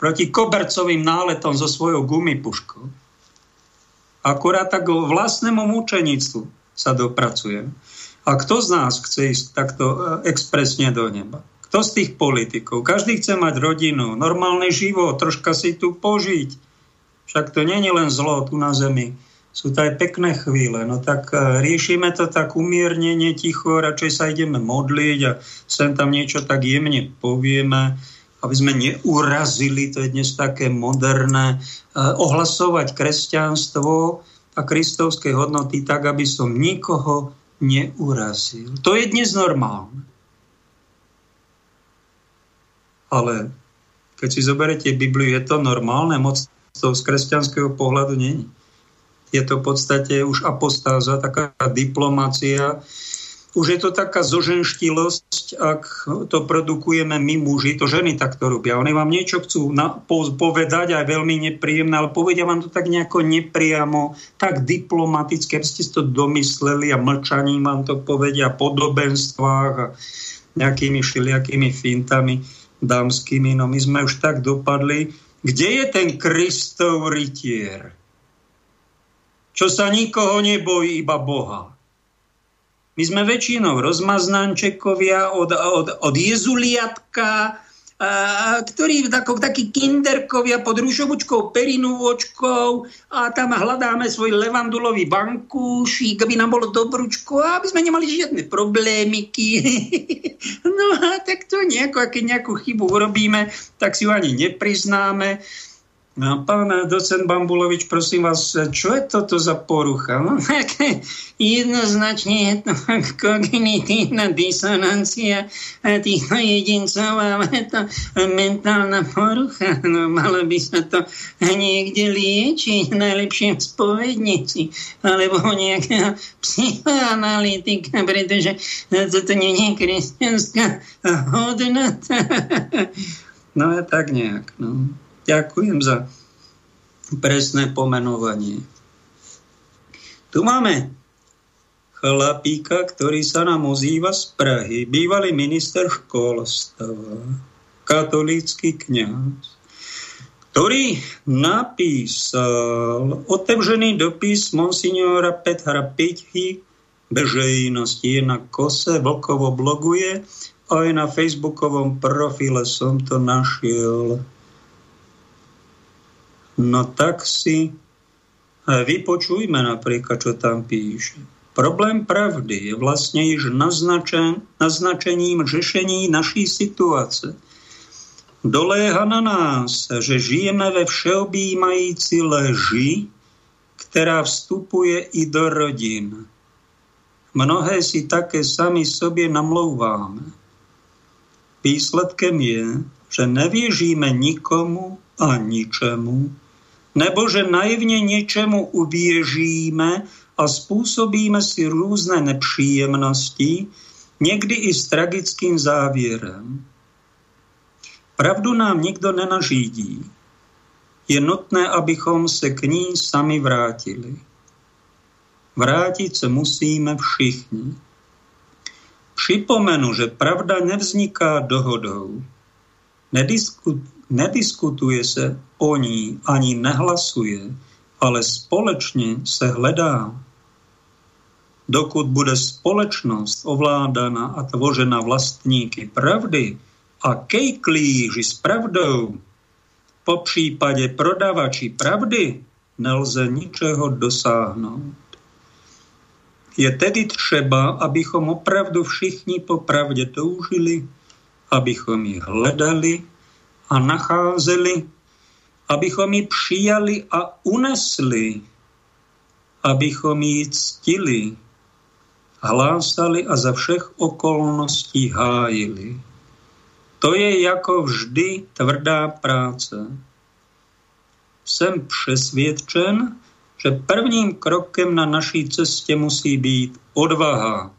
proti kobercovým náletom so svojou gumipuškou. Akurát tak vlastnému mučenictvu sa dopracujem. A kto z nás chce ísť takto e, expresne do neba? Kto z tých politikov? Každý chce mať rodinu, normálny život, troška si tu požiť. Však to je len zlo tu na zemi. Sú to aj pekné chvíle. No tak e, riešime to tak umiernenie, ticho, radšej sa ideme modliť a sem tam niečo tak jemne povieme, aby sme neurazili, to je dnes také moderné, e, ohlasovať kresťanstvo, a kristovské hodnoty tak, aby som nikoho neurazil. To je dnes normálne. Ale keď si zoberete Bibliu, je to normálne, moc to z kresťanského pohľadu není. Je to v podstate už apostáza, taká diplomácia, už je to taká zoženštilosť, ak to produkujeme my muži, to ženy takto robia. Oni vám niečo chcú na, po, povedať, aj veľmi nepríjemné, ale povedia vám to tak nejako nepriamo, tak diplomaticky, aby ste si to domysleli a mlčaním vám to povedia, podobenstvách a nejakými všelijakými fintami dámskymi. No my sme už tak dopadli. Kde je ten Kristov rytier? čo sa nikoho nebojí, iba Boha. My sme väčšinou rozmaznančekovia od, od, od jezuliatka, ktorí ako takí kinderkovia pod rúšovučkou perinúvočkou a tam hľadáme svoj levandulový bankúšik, aby nám bolo dobručko a aby sme nemali žiadne problémiky. no a tak to nejako, keď nejakú chybu urobíme, tak si ju ani nepriznáme. No, pán docent Bambulovič, prosím vás, čo je toto za porucha? No, tak jednoznačne je to kognitívna disonancia týchto jedincov, ale to mentálna porucha. No, malo by sa to niekde liečiť, najlepšie v spovednici, alebo nejaká psychoanalytika, pretože toto nie je kresťanská hodnota. No, je tak nejak, no. Ďakujem za presné pomenovanie. Tu máme chlapíka, ktorý sa nám ozýva z Prahy, bývalý minister školstva, katolícky kňaz, ktorý napísal otevřený dopis monsignora Petra Pithy veřejnosti. Je na kose, Vlkovo bloguje, aj na facebookovom profile som to našiel. No tak si vypočujme napríklad, čo tam píše. Problém pravdy je vlastne již naznačen, naznačením řešení naší situace. Doléha na nás, že žijeme ve všeobjímající leži, která vstupuje i do rodin. Mnohé si také sami sobě namlouváme. Výsledkem je, že nevěříme nikomu a ničemu, nebo že naivne niečemu uvěříme a spôsobíme si rôzne nepříjemnosti, niekdy i s tragickým závěrem. Pravdu nám nikdo nenažídí. Je nutné, abychom se k ní sami vrátili. Vrátiť sa musíme všichni. Připomenu, že pravda nevzniká dohodou. Nedisku, nediskutuje sa o ní, ani nehlasuje, ale společne sa hledá. Dokud bude společnosť ovládaná a tvořená vlastníky pravdy a kejklíži s pravdou, po prípade prodavači pravdy, nelze ničeho dosáhnout. Je tedy třeba, abychom opravdu všichni po pravde toužili, abychom ji hledali a nacházeli, abychom ji přijali a unesli, abychom ji ctili, hlásali a za všech okolností hájili. To je jako vždy tvrdá práce. Jsem přesvědčen, že prvním krokem na naší cestě musí být odvaha.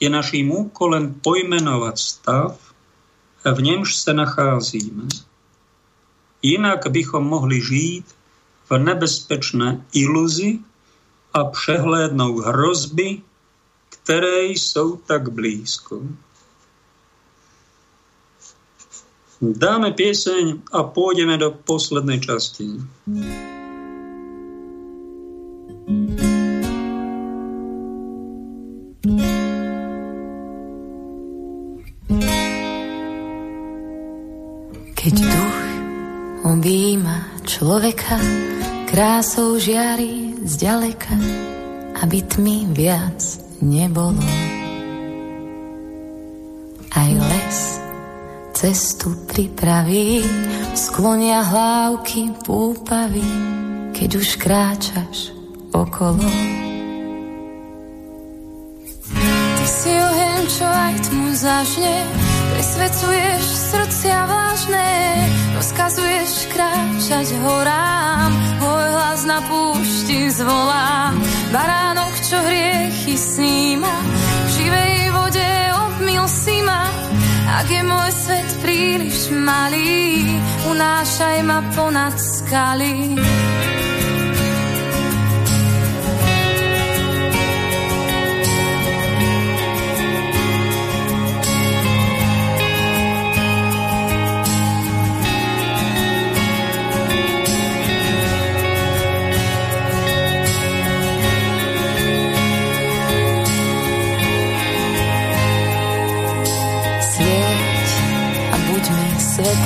Je naším úkolem pojmenovat stav, v němž se nacházíme. Jinak bychom mohli žít v nebezpečné iluzi a přehlédnout hrozby, které jsou tak blízko. Dáme pieseň a pôjdeme do poslednej časti. thank človeka, krásou žiari zďaleka, aby tmy viac nebolo. Aj les cestu pripraví, sklonia hlávky púpavy, keď už kráčaš okolo. Ty si oheň, čo aj tmu zažne, Prisvedcuješ srdcia vážne, rozkazuješ kráčať horám, môj hlas na púšti zvolá. Baránok, čo hriechy sníma, v živej vode obmil si ma. Ak je môj svet príliš malý, unášaj ma ponad skaly.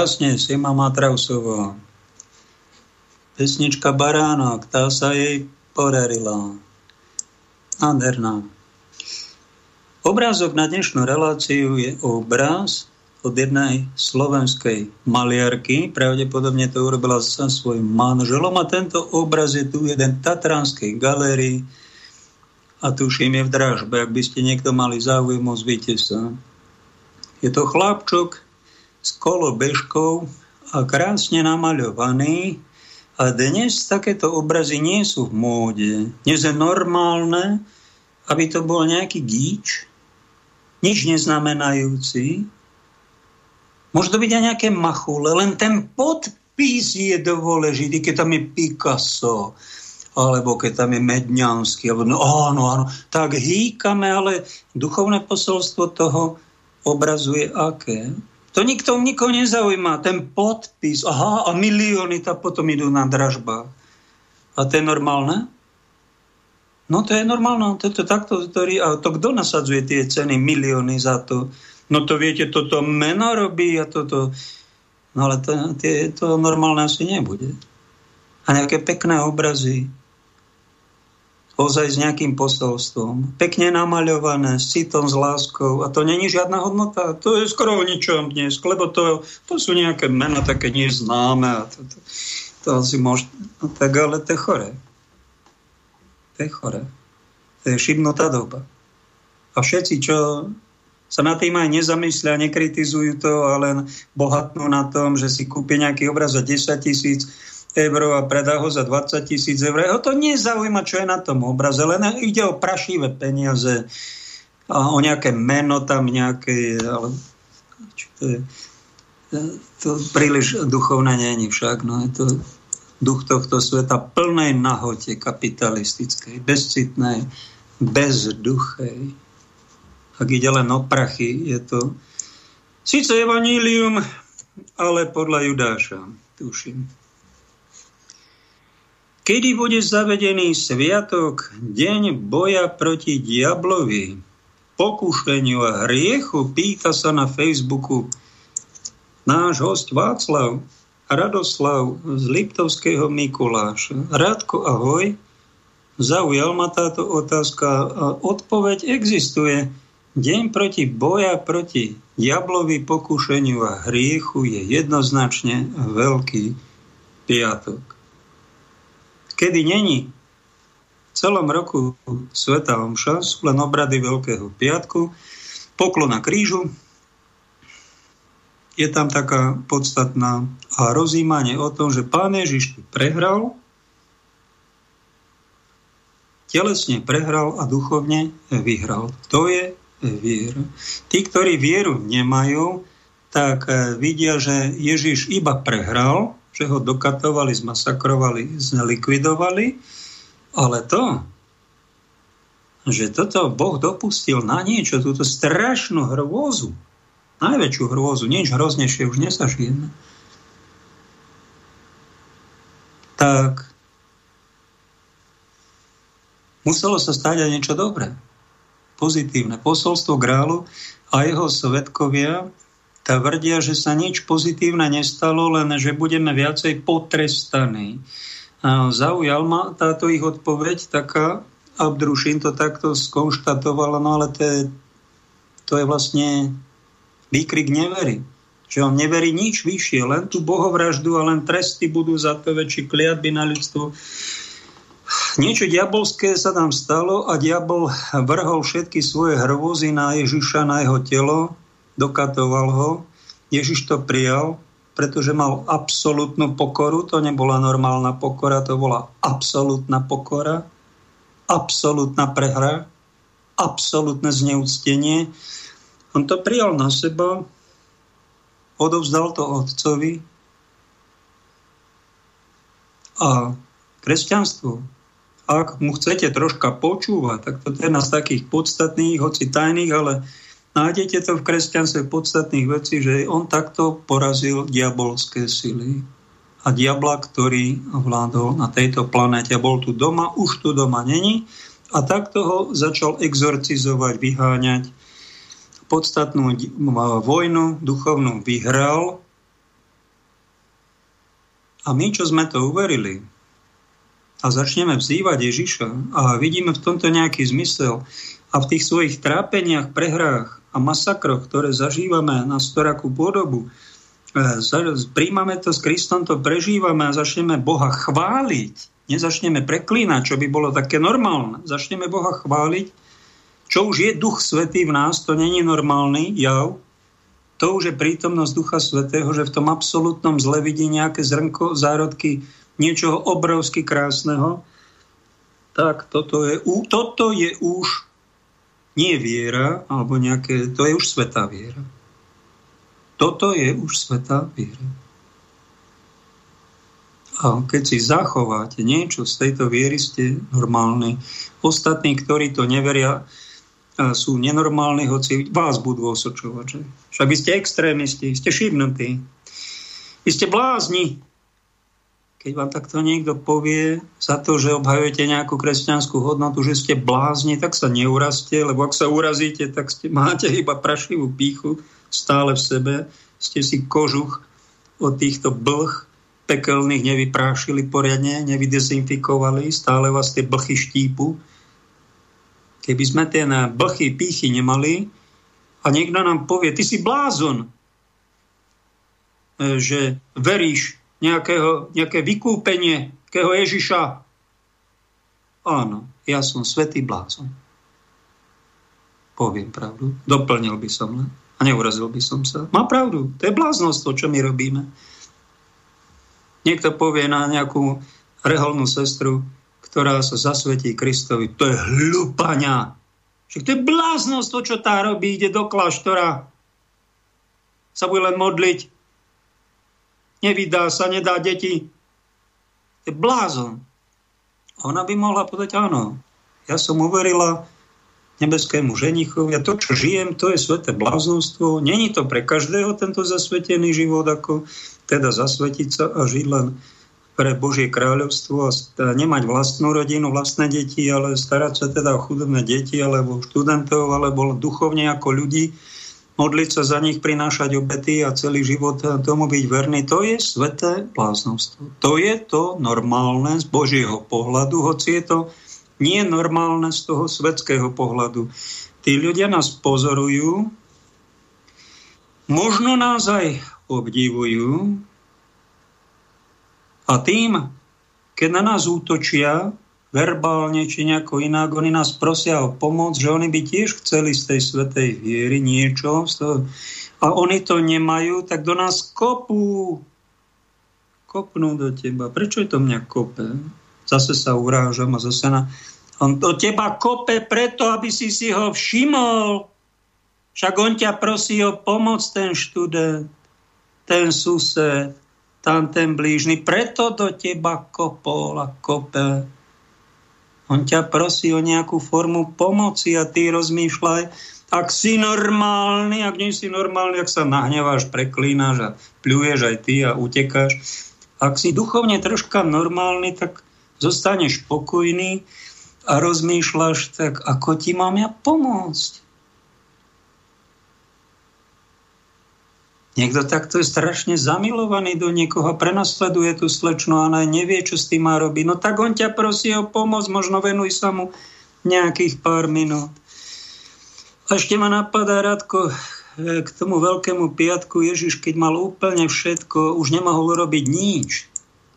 Krásne, Sima Matrausová. Pesnička Baránok, tá sa jej podarila. Nádherná. Obrázok na dnešnú reláciu je obraz od jednej slovenskej maliarky. Pravdepodobne to urobila sa svojim manželom a tento obraz je tu jeden Tatranskej galérii a tuším je v dražbe, ak by ste niekto mali záujem, ozvite sa. Je to chlapčok s kolobežkou a krásne namaľovaný. A dnes takéto obrazy nie sú v móde. Dnes je normálne, aby to bol nejaký gíč, nič neznamenajúci. Môže to byť aj nejaké machule, len ten podpis je dôležitý, keď tam je Picasso, alebo keď tam je Medňanský, alebo no áno, áno, tak hýkame, ale duchovné posolstvo toho obrazu je aké? To nikto, nikoho nezaujíma. Ten podpis, aha, a milióny tam potom idú na dražba. A to je normálne? No to je normálne. To, to, takto, ktorý, a to kto nasadzuje tie ceny, milióny za to? No to viete, toto meno robí a toto... No ale to, tie, to normálne asi nebude. A nejaké pekné obrazy, ozaj s nejakým posolstvom. Pekne namaľované, s citom, s láskou. A to není žiadna hodnota. To je skoro o ničom dnes, lebo to, to sú nejaké mena také neznáme. A to, to, to asi môže... No, tak ale to je chore. To je chore. To je šibnutá doba. A všetci, čo sa na tým aj nezamyslia, nekritizujú to, ale bohatnú na tom, že si kúpia nejaký obraz za 10 tisíc, eur a predá ho za 20 tisíc eur. Ho to nezaujíma, čo je na tom obraze, len ide o prašivé peniaze a o nejaké meno tam nejaké, ale čo je, to príliš duchovné není však, no je to duch tohto sveta plnej nahote kapitalistickej, bezcitnej, bezduchej. Ak ide len o prachy, je to síce evanílium, ale podľa Judáša, tuším. Kedy bude zavedený sviatok, deň boja proti diablovi, pokušeniu a hriechu, pýta sa na Facebooku náš host Václav Radoslav z Liptovského Mikuláša. Rádko, ahoj. Zaujal ma táto otázka a odpoveď existuje. Deň proti boja proti diablovi, pokušeniu a hriechu je jednoznačne Veľký piatok kedy není v celom roku Sveta Omša, sú len obrady Veľkého piatku, poklona krížu, je tam taká podstatná a rozímanie o tom, že Pán Ježiš prehral, telesne prehral a duchovne vyhral. To je viera. Tí, ktorí vieru nemajú, tak vidia, že Ježiš iba prehral, že ho dokatovali, zmasakrovali, zlikvidovali, ale to, že toto Boh dopustil na niečo, túto strašnú hrôzu, najväčšiu hrôzu, nič hroznejšie už nesažijeme, tak muselo sa stať aj niečo dobré, pozitívne. Posolstvo Grálu a jeho svetkovia tvrdia, že sa nič pozitívne nestalo, len že budeme viacej potrestaní. Zaujal ma táto ich odpoveď taká, Abdrušin to takto skonštatovala, no ale to je, to je vlastne výkrik nevery. Že on neverí nič vyššie, len tú bohovraždu a len tresty budú za to väčšie kliatby na ľudstvo. Niečo diabolské sa tam stalo a diabol vrhol všetky svoje hrôzy na Ježiša, na jeho telo, dokatoval ho. Ježiš to prijal, pretože mal absolútnu pokoru. To nebola normálna pokora, to bola absolútna pokora absolútna prehra, absolútne zneúctenie. On to prijal na seba, odovzdal to otcovi a kresťanstvo, ak mu chcete troška počúvať, tak to je jedna z takých podstatných, hoci tajných, ale nájdete to v kresťanstve podstatných vecí, že on takto porazil diabolské sily a diabla, ktorý vládol na tejto planete. Bol tu doma, už tu doma není a takto ho začal exorcizovať, vyháňať. Podstatnú vojnu duchovnú vyhral a my, čo sme to uverili a začneme vzývať Ježiša a vidíme v tomto nejaký zmysel a v tých svojich trápeniach, prehrách a masakroch, ktoré zažívame na storakú podobu, E, príjmame to s Kristom, to prežívame a začneme Boha chváliť, nezačneme preklínať, čo by bolo také normálne. Začneme Boha chváliť, čo už je Duch Svetý v nás, to není normálny jav, to už je prítomnosť Ducha Svetého, že v tom absolútnom zle vidí nejaké zrnko, zárodky niečoho obrovsky krásneho, tak toto je, toto je už nie viera, alebo nejaké, to je už svetá viera. Toto je už svetá viera. A keď si zachováte niečo z tejto viery, ste normálni. Ostatní, ktorí to neveria, sú nenormálni, hoci vás budú osočovať. Že? Však vy ste extrémisti, ste šibnutí. Vy ste blázni. Keď vám takto niekto povie za to, že obhajujete nejakú kresťanskú hodnotu, že ste blázni, tak sa neurazte, lebo ak sa urazíte, tak ste, máte iba prašivú píchu stále v sebe, ste si kožuch od týchto blh pekelných nevyprášili poriadne, nevydezinfikovali, stále vás tie blchy štípu. Keby sme tie na blchy, pýchy nemali a niekto nám povie, ty si blázon, e, že veríš nejakého, nejaké vykúpenie nejakého Ježiša. Áno, ja som svetý blázon. Poviem pravdu, doplnil by som len a neurazil by som sa. Má pravdu, to je bláznost to, čo my robíme. Niekto povie na nejakú reholnú sestru, ktorá sa zasvetí Kristovi, to je hlupania. Však to je bláznost to, čo tá robí, ide do kláštora, sa bude len modliť, nevydá sa, nedá deti. Je blázon. Ona by mohla povedať, áno, ja som uverila, nebeskému ženichovi a to, čo žijem, to je sveté bláznostvo. Není to pre každého tento zasvetený život, ako teda zasvetiť sa a žiť len pre Božie kráľovstvo a nemať vlastnú rodinu, vlastné deti, ale starať sa teda o chudobné deti alebo študentov, alebo duchovne ako ľudí, modliť sa za nich, prinášať obety a celý život tomu byť verný, to je sveté bláznostvo. To je to normálne z Božieho pohľadu, hoci je to nie normálne z toho svetského pohľadu. Tí ľudia nás pozorujú, možno nás aj obdivujú a tým, keď na nás útočia verbálne či nejako inak, oni nás prosia o pomoc, že oni by tiež chceli z tej svetej viery niečo toho, a oni to nemajú, tak do nás kopú. Kopnú do teba. Prečo je to mňa kope? Zase sa urážam a zase na... On do teba kope preto, aby si si ho všimol. Však on ťa prosí o pomoc, ten študent, ten sused, tam ten blížny. Preto do teba kopol a kope. On ťa prosí o nejakú formu pomoci a ty rozmýšľaj, ak si normálny, ak nie si normálny, ak sa nahneváš, preklínaš a pľuješ aj ty a utekáš. Ak si duchovne troška normálny, tak zostaneš spokojný a rozmýšľaš, tak ako ti mám ja pomôcť? Niekto takto je strašne zamilovaný do niekoho, prenasleduje tú slečnu a ona nevie, čo s tým má robiť. No tak on ťa prosí o pomoc, možno venuj sa mu nejakých pár minút. A ešte ma napadá, Radko, k tomu veľkému piatku Ježiš, keď mal úplne všetko, už nemohol robiť nič.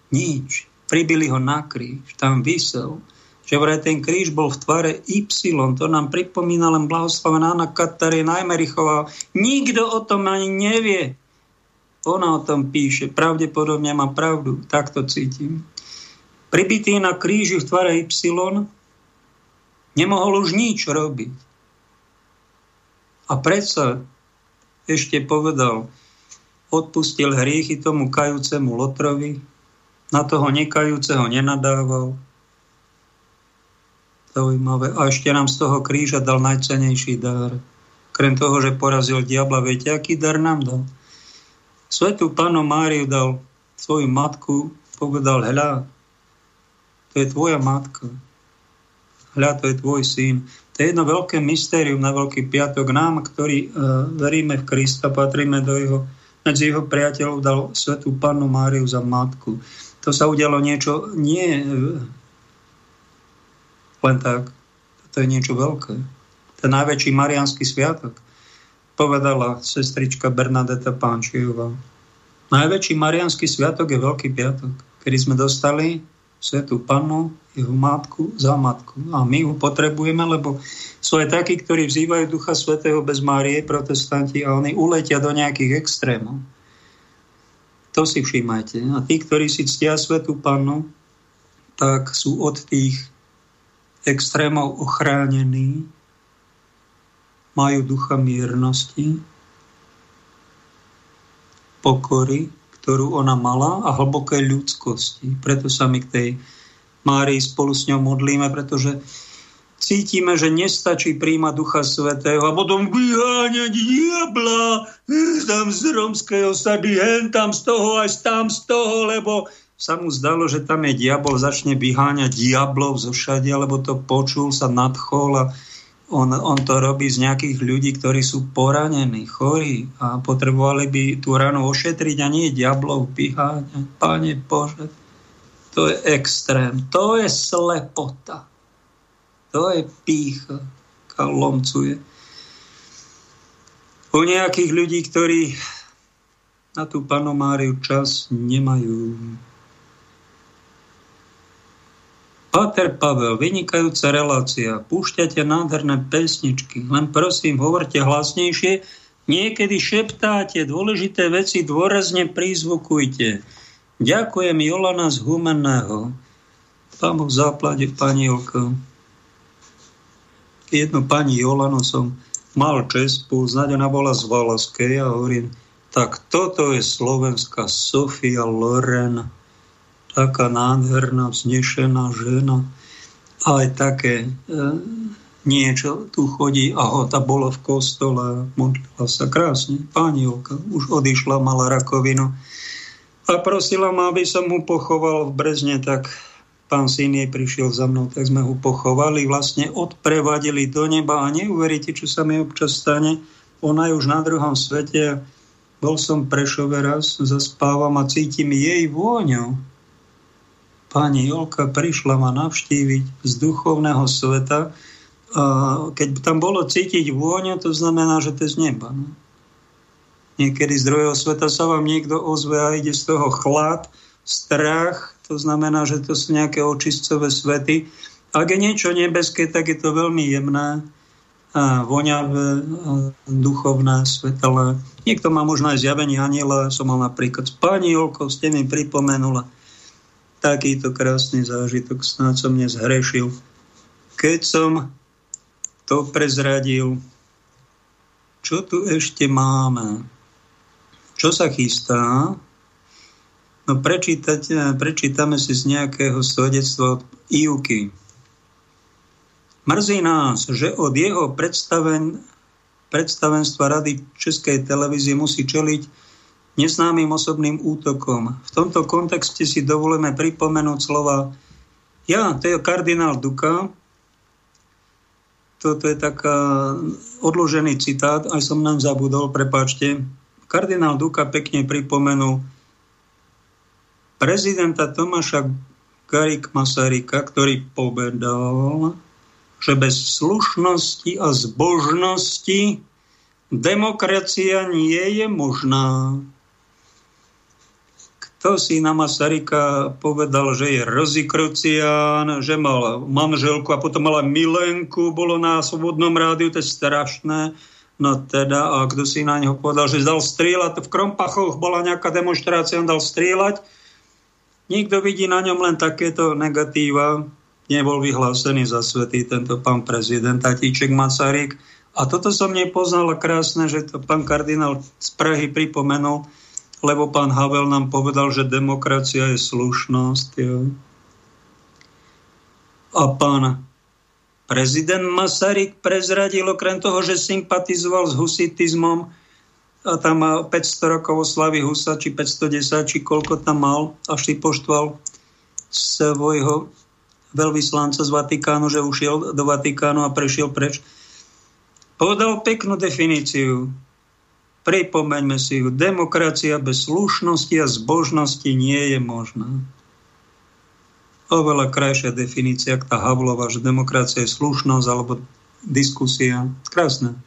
Nič. Pribili ho na kríž, tam vysel že vraj ten kríž bol v tvare Y, to nám pripomína len blahoslavená Anna Katarína Najmerichová. Nikto o tom ani nevie. Ona o tom píše, pravdepodobne má pravdu, tak to cítim. Pribitý na kríži v tvare Y nemohol už nič robiť. A predsa ešte povedal, odpustil hriechy tomu kajúcemu Lotrovi, na toho nekajúceho nenadával, Zaujímavé. A ešte nám z toho kríža dal najcenejší dar. Krem toho, že porazil diabla, viete, aký dar nám dal? Svetú panu Máriu dal svoju matku, povedal, hľa, to je tvoja matka. Hľa, to je tvoj syn. To je jedno veľké mystérium na Veľký piatok. Nám, ktorí uh, veríme v Krista, patríme do jeho, medzi jeho priateľov, dal svetú panu Máriu za matku. To sa udialo niečo nie len tak. To je niečo veľké. Ten najväčší marianský sviatok, povedala sestrička Bernadeta Pánčiová. Najväčší marianský sviatok je Veľký piatok, kedy sme dostali Svetú Pannu, jeho matku za matku. A my ju potrebujeme, lebo sú aj takí, ktorí vzývajú Ducha Svetého bez Márie, protestanti, a oni uletia do nejakých extrémov. To si všímajte. A tí, ktorí si ctia Svetú Pannu, tak sú od tých extrémov ochránení, majú ducha miernosti, pokory, ktorú ona mala a hlbokej ľudskosti. Preto sa my k tej Márii spolu s ňou modlíme, pretože cítime, že nestačí príjmať Ducha Svetého a potom vyháňať diabla tam z romskej osady, hen tam z toho, aj tam z toho, lebo sa mu zdalo, že tam je diabol, začne vyháňať diablov zo všade, alebo to počul, sa nadchol a on, on to robí z nejakých ľudí, ktorí sú poranení, chorí a potrebovali by tú ranu ošetriť a nie diablov vyháňať. Pane Bože, to je extrém, to je slepota, to je pícha, lomcuje. U nejakých ľudí, ktorí na tú panomáriu čas nemajú. Páter Pavel, vynikajúca relácia. Púšťate nádherné pesničky. Len prosím, hovorte hlasnejšie. Niekedy šeptáte dôležité veci, dôrazne prizvukujte. Ďakujem Jolana z Humenného. Pán Boh záplade, pani Jolka. Jednu pani Jolanu som mal čest poznať, ona bola z Valaskej a hovorím, tak toto je slovenská Sofia Loren taká nádherná, vznešená žena. Aj také e, niečo tu chodí a tá bola v kostole, modlila sa krásne. Pani Oka už odišla, mala rakovinu a prosila ma, aby som mu pochoval v Brezne, tak pán syn jej prišiel za mnou, tak sme ho pochovali, vlastne odprevadili do neba a neuveríte, čo sa mi občas stane. Ona je už na druhom svete. Bol som Prešove raz, zaspávam a cítim jej vôňu pani Jolka prišla ma navštíviť z duchovného sveta. A keď tam bolo cítiť vôňu, to znamená, že to je z neba. No? Niekedy z druhého sveta sa vám niekto ozve a ide z toho chlad, strach, to znamená, že to sú nejaké očistcové svety. Ak je niečo nebeské, tak je to veľmi jemné, a voňavé, duchovné, svetelé. Niekto má možno aj zjavenie aniela, som mal napríklad s pani Jolkou, ste mi pripomenula takýto krásny zážitok, snáď som dnes hrešil. Keď som to prezradil, čo tu ešte máme? Čo sa chystá? No prečítame si z nejakého svedectva od Iuky. Mrzí nás, že od jeho predstaven, predstavenstva Rady Českej televízie musí čeliť neznámym osobným útokom. V tomto kontexte si dovolíme pripomenúť slova ja, to je kardinál Duka, toto je taká odložený citát, aj som nám zabudol, prepáčte. Kardinál Duka pekne pripomenul prezidenta Tomáša Garik Masaryka, ktorý povedal, že bez slušnosti a zbožnosti demokracia nie je možná. Kto si na Masarika povedal, že je rozikrucián, že mal manželku a potom mala milenku, bolo na Svobodnom rádiu, to je strašné. No teda, a kto si na neho povedal, že dal strieľať, v Krompachoch bola nejaká demonstrácia, on dal strieľať. Nikto vidí na ňom len takéto negatíva. Nebol vyhlásený za svetý tento pán prezident Tatíček Masaryk. A toto som nepoznal krásne, že to pán kardinál z Prahy pripomenul, lebo pán Havel nám povedal, že demokracia je slušnosť. Jo. A pán prezident Masaryk prezradil okrem toho, že sympatizoval s husitizmom a tam má 500 rokov oslavy Husa, či 510, či koľko tam mal, a si poštval svojho veľvyslanca z Vatikánu, že ušiel do Vatikánu a prešiel preč. Povedal peknú definíciu Pripomeňme si ju, demokracia bez slušnosti a zbožnosti nie je možná. Oveľa krajšia definícia, ako tá Havlova, že demokracia je slušnosť alebo diskusia. Krásne.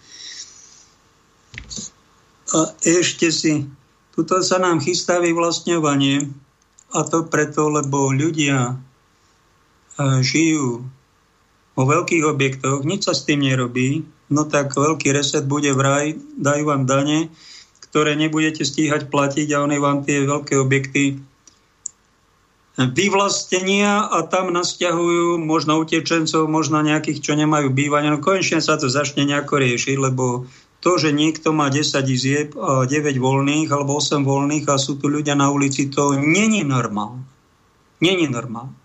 A ešte si, tuto sa nám chystá vyvlastňovanie a to preto, lebo ľudia žijú vo veľkých objektoch, nič sa s tým nerobí, no tak veľký reset bude v raj, dajú vám dane, ktoré nebudete stíhať platiť a oni vám tie veľké objekty vyvlastenia a tam nasťahujú možno utečencov, možno nejakých, čo nemajú bývanie. No konečne sa to začne nejako riešiť, lebo to, že niekto má 10 izieb, 9 voľných alebo 8 voľných a sú tu ľudia na ulici, to není normálne. Není normálne.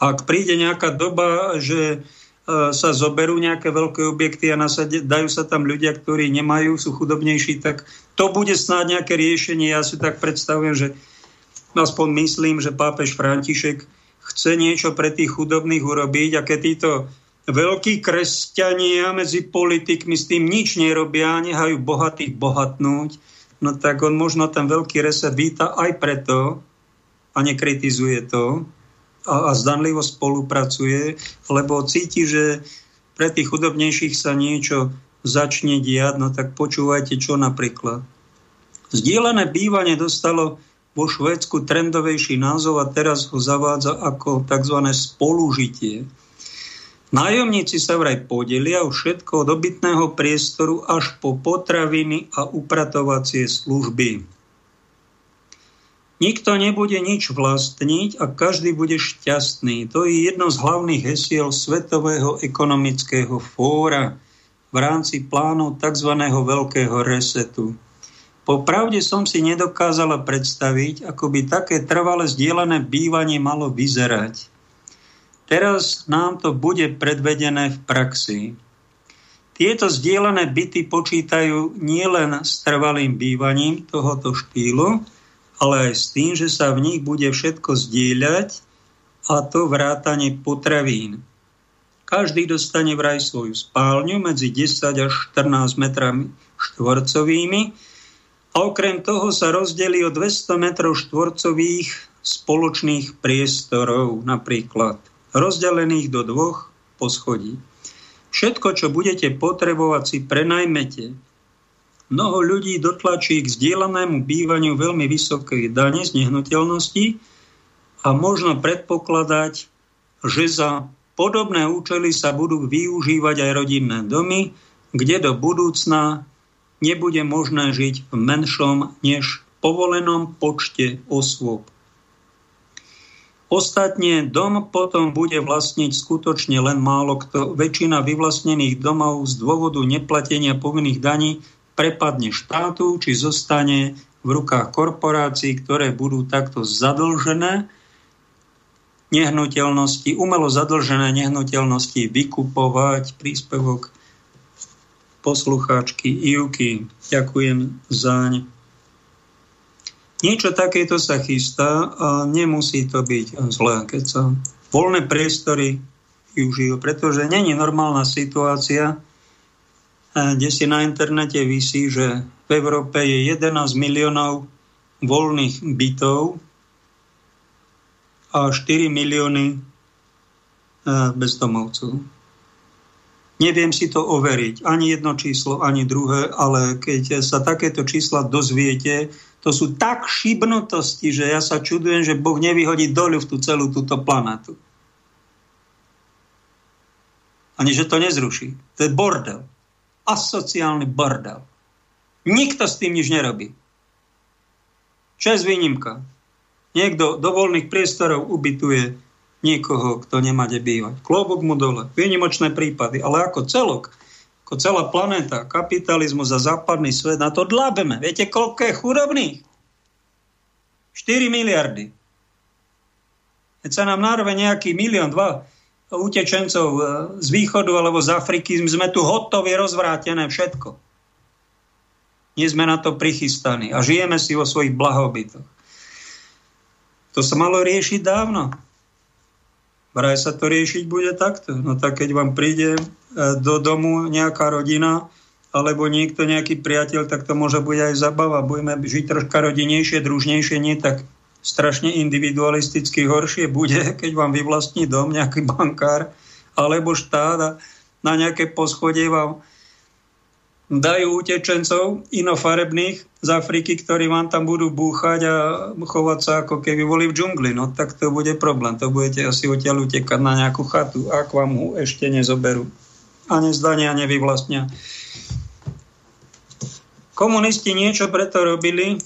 Ak príde nejaká doba, že sa zoberú nejaké veľké objekty a nasade, dajú sa tam ľudia, ktorí nemajú, sú chudobnejší, tak to bude snáď nejaké riešenie. Ja si tak predstavujem, že aspoň myslím, že pápež František chce niečo pre tých chudobných urobiť a keď títo veľkí kresťania medzi politikmi s tým nič nerobia, nehajú bohatých bohatnúť, no tak on možno ten veľký reset víta aj preto a nekritizuje to, a, a zdanlivo spolupracuje, lebo cíti, že pre tých chudobnejších sa niečo začne diať, no tak počúvajte, čo napríklad. Zdieľané bývanie dostalo vo Švédsku trendovejší názov a teraz ho zavádza ako tzv. spolužitie. Nájomníci sa vraj podelia o všetko od obytného priestoru až po potraviny a upratovacie služby. Nikto nebude nič vlastniť a každý bude šťastný. To je jedno z hlavných hesiel Svetového ekonomického fóra v rámci plánov tzv. veľkého resetu. Popravde som si nedokázala predstaviť, ako by také trvale zdieľané bývanie malo vyzerať. Teraz nám to bude predvedené v praxi. Tieto zdieľané byty počítajú nielen s trvalým bývaním tohoto štýlu, ale aj s tým, že sa v nich bude všetko zdieľať a to vrátanie potravín. Každý dostane vraj svoju spálňu medzi 10 až 14 metrami štvorcovými a okrem toho sa rozdelí o 200 metrov štvorcových spoločných priestorov napríklad, rozdelených do dvoch poschodí. Všetko, čo budete potrebovať, si prenajmete mnoho ľudí dotlačí k zdieľanému bývaniu veľmi vysoké dane z nehnuteľnosti a možno predpokladať, že za podobné účely sa budú využívať aj rodinné domy, kde do budúcna nebude možné žiť v menšom než povolenom počte osôb. Ostatne dom potom bude vlastniť skutočne len málo kto. Väčšina vyvlastnených domov z dôvodu neplatenia povinných daní prepadne štátu, či zostane v rukách korporácií, ktoré budú takto zadlžené. nehnuteľnosti, umelo zadlžené nehnuteľnosti vykupovať príspevok poslucháčky Ivky. Ďakujem zaň. Niečo takéto sa chystá a nemusí to byť zlé, keď sa voľné priestory využijú, pretože není normálna situácia, kde si na internete vysí, že v Európe je 11 miliónov voľných bytov a 4 milióny bezdomovcov. Neviem si to overiť, ani jedno číslo, ani druhé, ale keď sa takéto čísla dozviete, to sú tak šibnutosti, že ja sa čudujem, že Boh nevyhodí dolu v tú celú túto planetu. Ani že to nezruší. To je bordel. Asociálny bordel. Nikto s tým nič nerobí. Je výnimka? Niekto do voľných priestorov ubytuje niekoho, kto nemá kde bývať. Klobok mu dole. Výnimočné prípady. Ale ako celok, ako celá planéta, kapitalizmus a západný svet, na to dlábeme. Viete, koľko je chudobných? 4 miliardy. Keď sa nám nárve nejaký milión, dva utečencov e, z východu alebo z Afriky, sme tu hotovi rozvrátené všetko. Nie sme na to prichystaní a žijeme si vo svojich blahobytoch. To sa malo riešiť dávno. Vraj sa to riešiť bude takto. No tak keď vám príde e, do domu nejaká rodina alebo niekto, nejaký priateľ, tak to môže byť aj zabava. Budeme žiť troška rodinejšie, družnejšie, nie tak strašne individualisticky horšie bude, keď vám vyvlastní dom nejaký bankár alebo štát a na nejaké poschodie vám dajú utečencov inofarebných z Afriky, ktorí vám tam budú búchať a chovať sa ako keby boli v džungli. No tak to bude problém. To budete asi odtiaľ utekať na nejakú chatu, ak vám ho ešte nezoberú. A nezdania, nevyvlastnia. Komunisti niečo preto robili.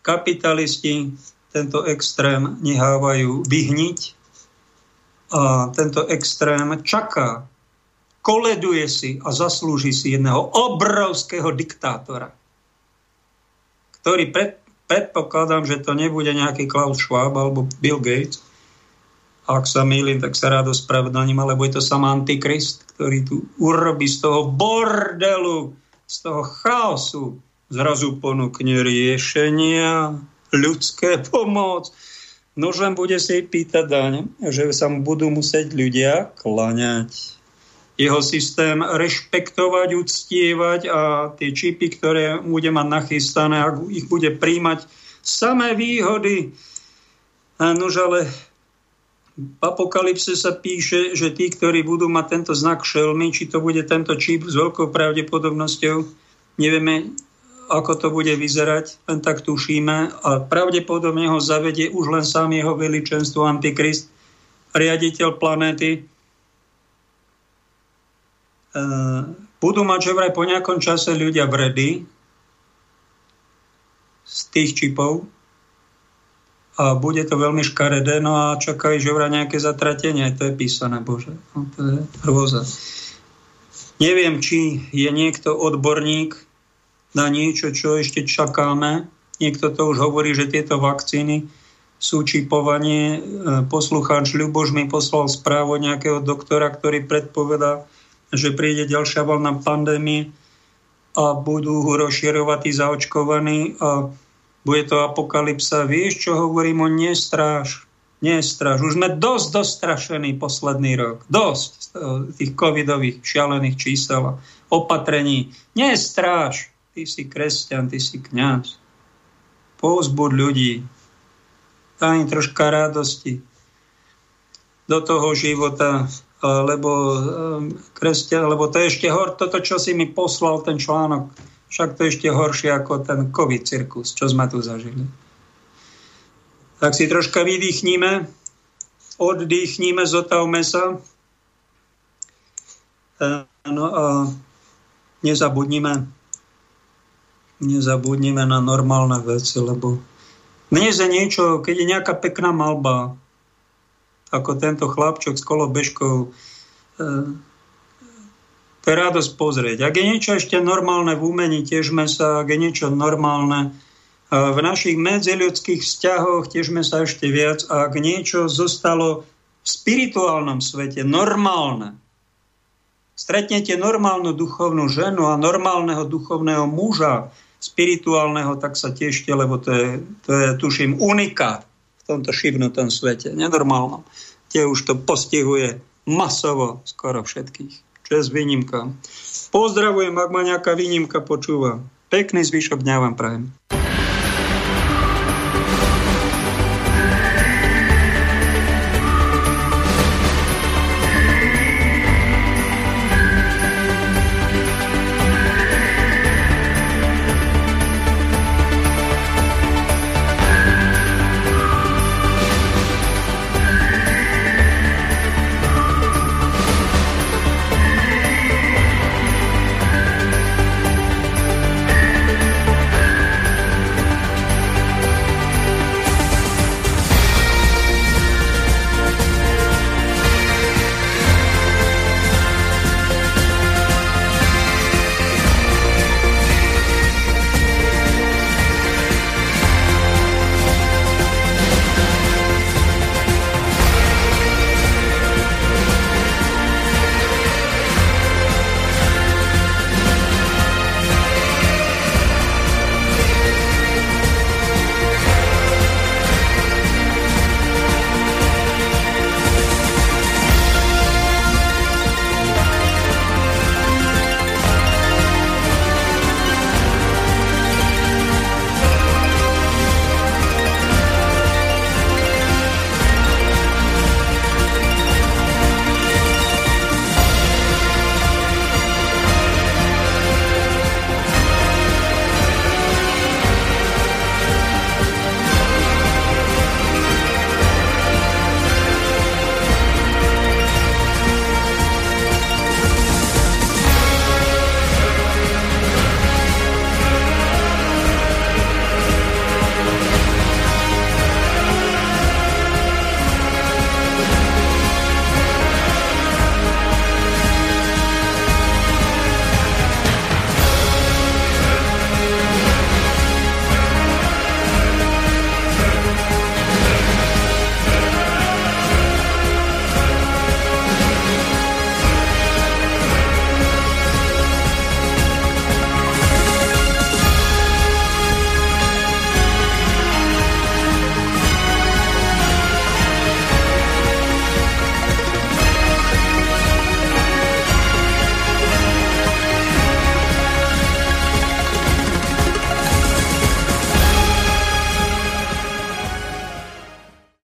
Kapitalisti tento extrém nehávajú vyhniť. A tento extrém čaká koleduje si a zaslúži si jedného obrovského diktátora, ktorý pred, predpokladám, že to nebude nejaký Klaus Schwab alebo Bill Gates. Ak sa mýlim, tak sa rád ospravedlním, alebo je to sám Antikrist, ktorý tu urobí z toho bordelu, z toho chaosu, zrazu ponúkne riešenia, ľudské pomoc. Nožem bude si pýtať daň, že sa mu budú musieť ľudia klaňať jeho systém rešpektovať, uctievať a tie čipy, ktoré bude mať nachystané, ak ich bude príjmať samé výhody. Nož ale v apokalypse sa píše, že tí, ktorí budú mať tento znak šelmy, či to bude tento čip s veľkou pravdepodobnosťou, nevieme, ako to bude vyzerať, len tak tušíme a pravdepodobne ho zavedie už len sám jeho veličenstvo Antikrist, riaditeľ planéty, Eh, budú mať že vraj po nejakom čase ľudia vredy z tých čipov a bude to veľmi škaredé, no a čakajú že vraj nejaké zatratenie, to je písané, Bože. No, to je hrôza. Neviem, či je niekto odborník na niečo, čo ešte čakáme. Niekto to už hovorí, že tieto vakcíny sú čipovanie. Eh, poslucháč Ľuboš mi poslal správu nejakého doktora, ktorý predpovedá, že príde ďalšia vlna pandémie a budú rozširovať zaočkovaní a bude to apokalypsa. Vieš, čo hovorím o nestráž? Nestráž. Už sme dosť dostrašení posledný rok. Dosť tých covidových šialených čísel a opatrení. Nestráž. Ty si kresťan, ty si kňaz. Pouzbud ľudí. Daj im troška radosti do toho života lebo ehm, kresťan, lebo to je ešte hor, toto, čo si mi poslal ten článok, však to je ešte horšie ako ten COVID cirkus, čo sme tu zažili. Tak si troška vydýchnime, oddychníme, zotavme sa. Ehm, no a nezabudnime, nezabudnime na normálne veci, lebo dnes je niečo, keď je nejaká pekná malba, ako tento chlapčok s kolobežkou. E, to je radosť pozrieť. Ak je niečo ešte normálne v umení, tiežme sa, ak je niečo normálne v našich medziľudských vzťahoch tiežme sa ešte viac, ak niečo zostalo v spirituálnom svete normálne, stretnete normálnu duchovnú ženu a normálneho duchovného muža, spirituálneho, tak sa tešte, lebo to je, to je tuším, unikát v tomto šibnutom svete, nenormálnom, kde už to postihuje masovo skoro všetkých. Čo je s výnimkou. Pozdravujem, ak ma nejaká výnimka počúva. Pekný zvyšok dňa vám prajem.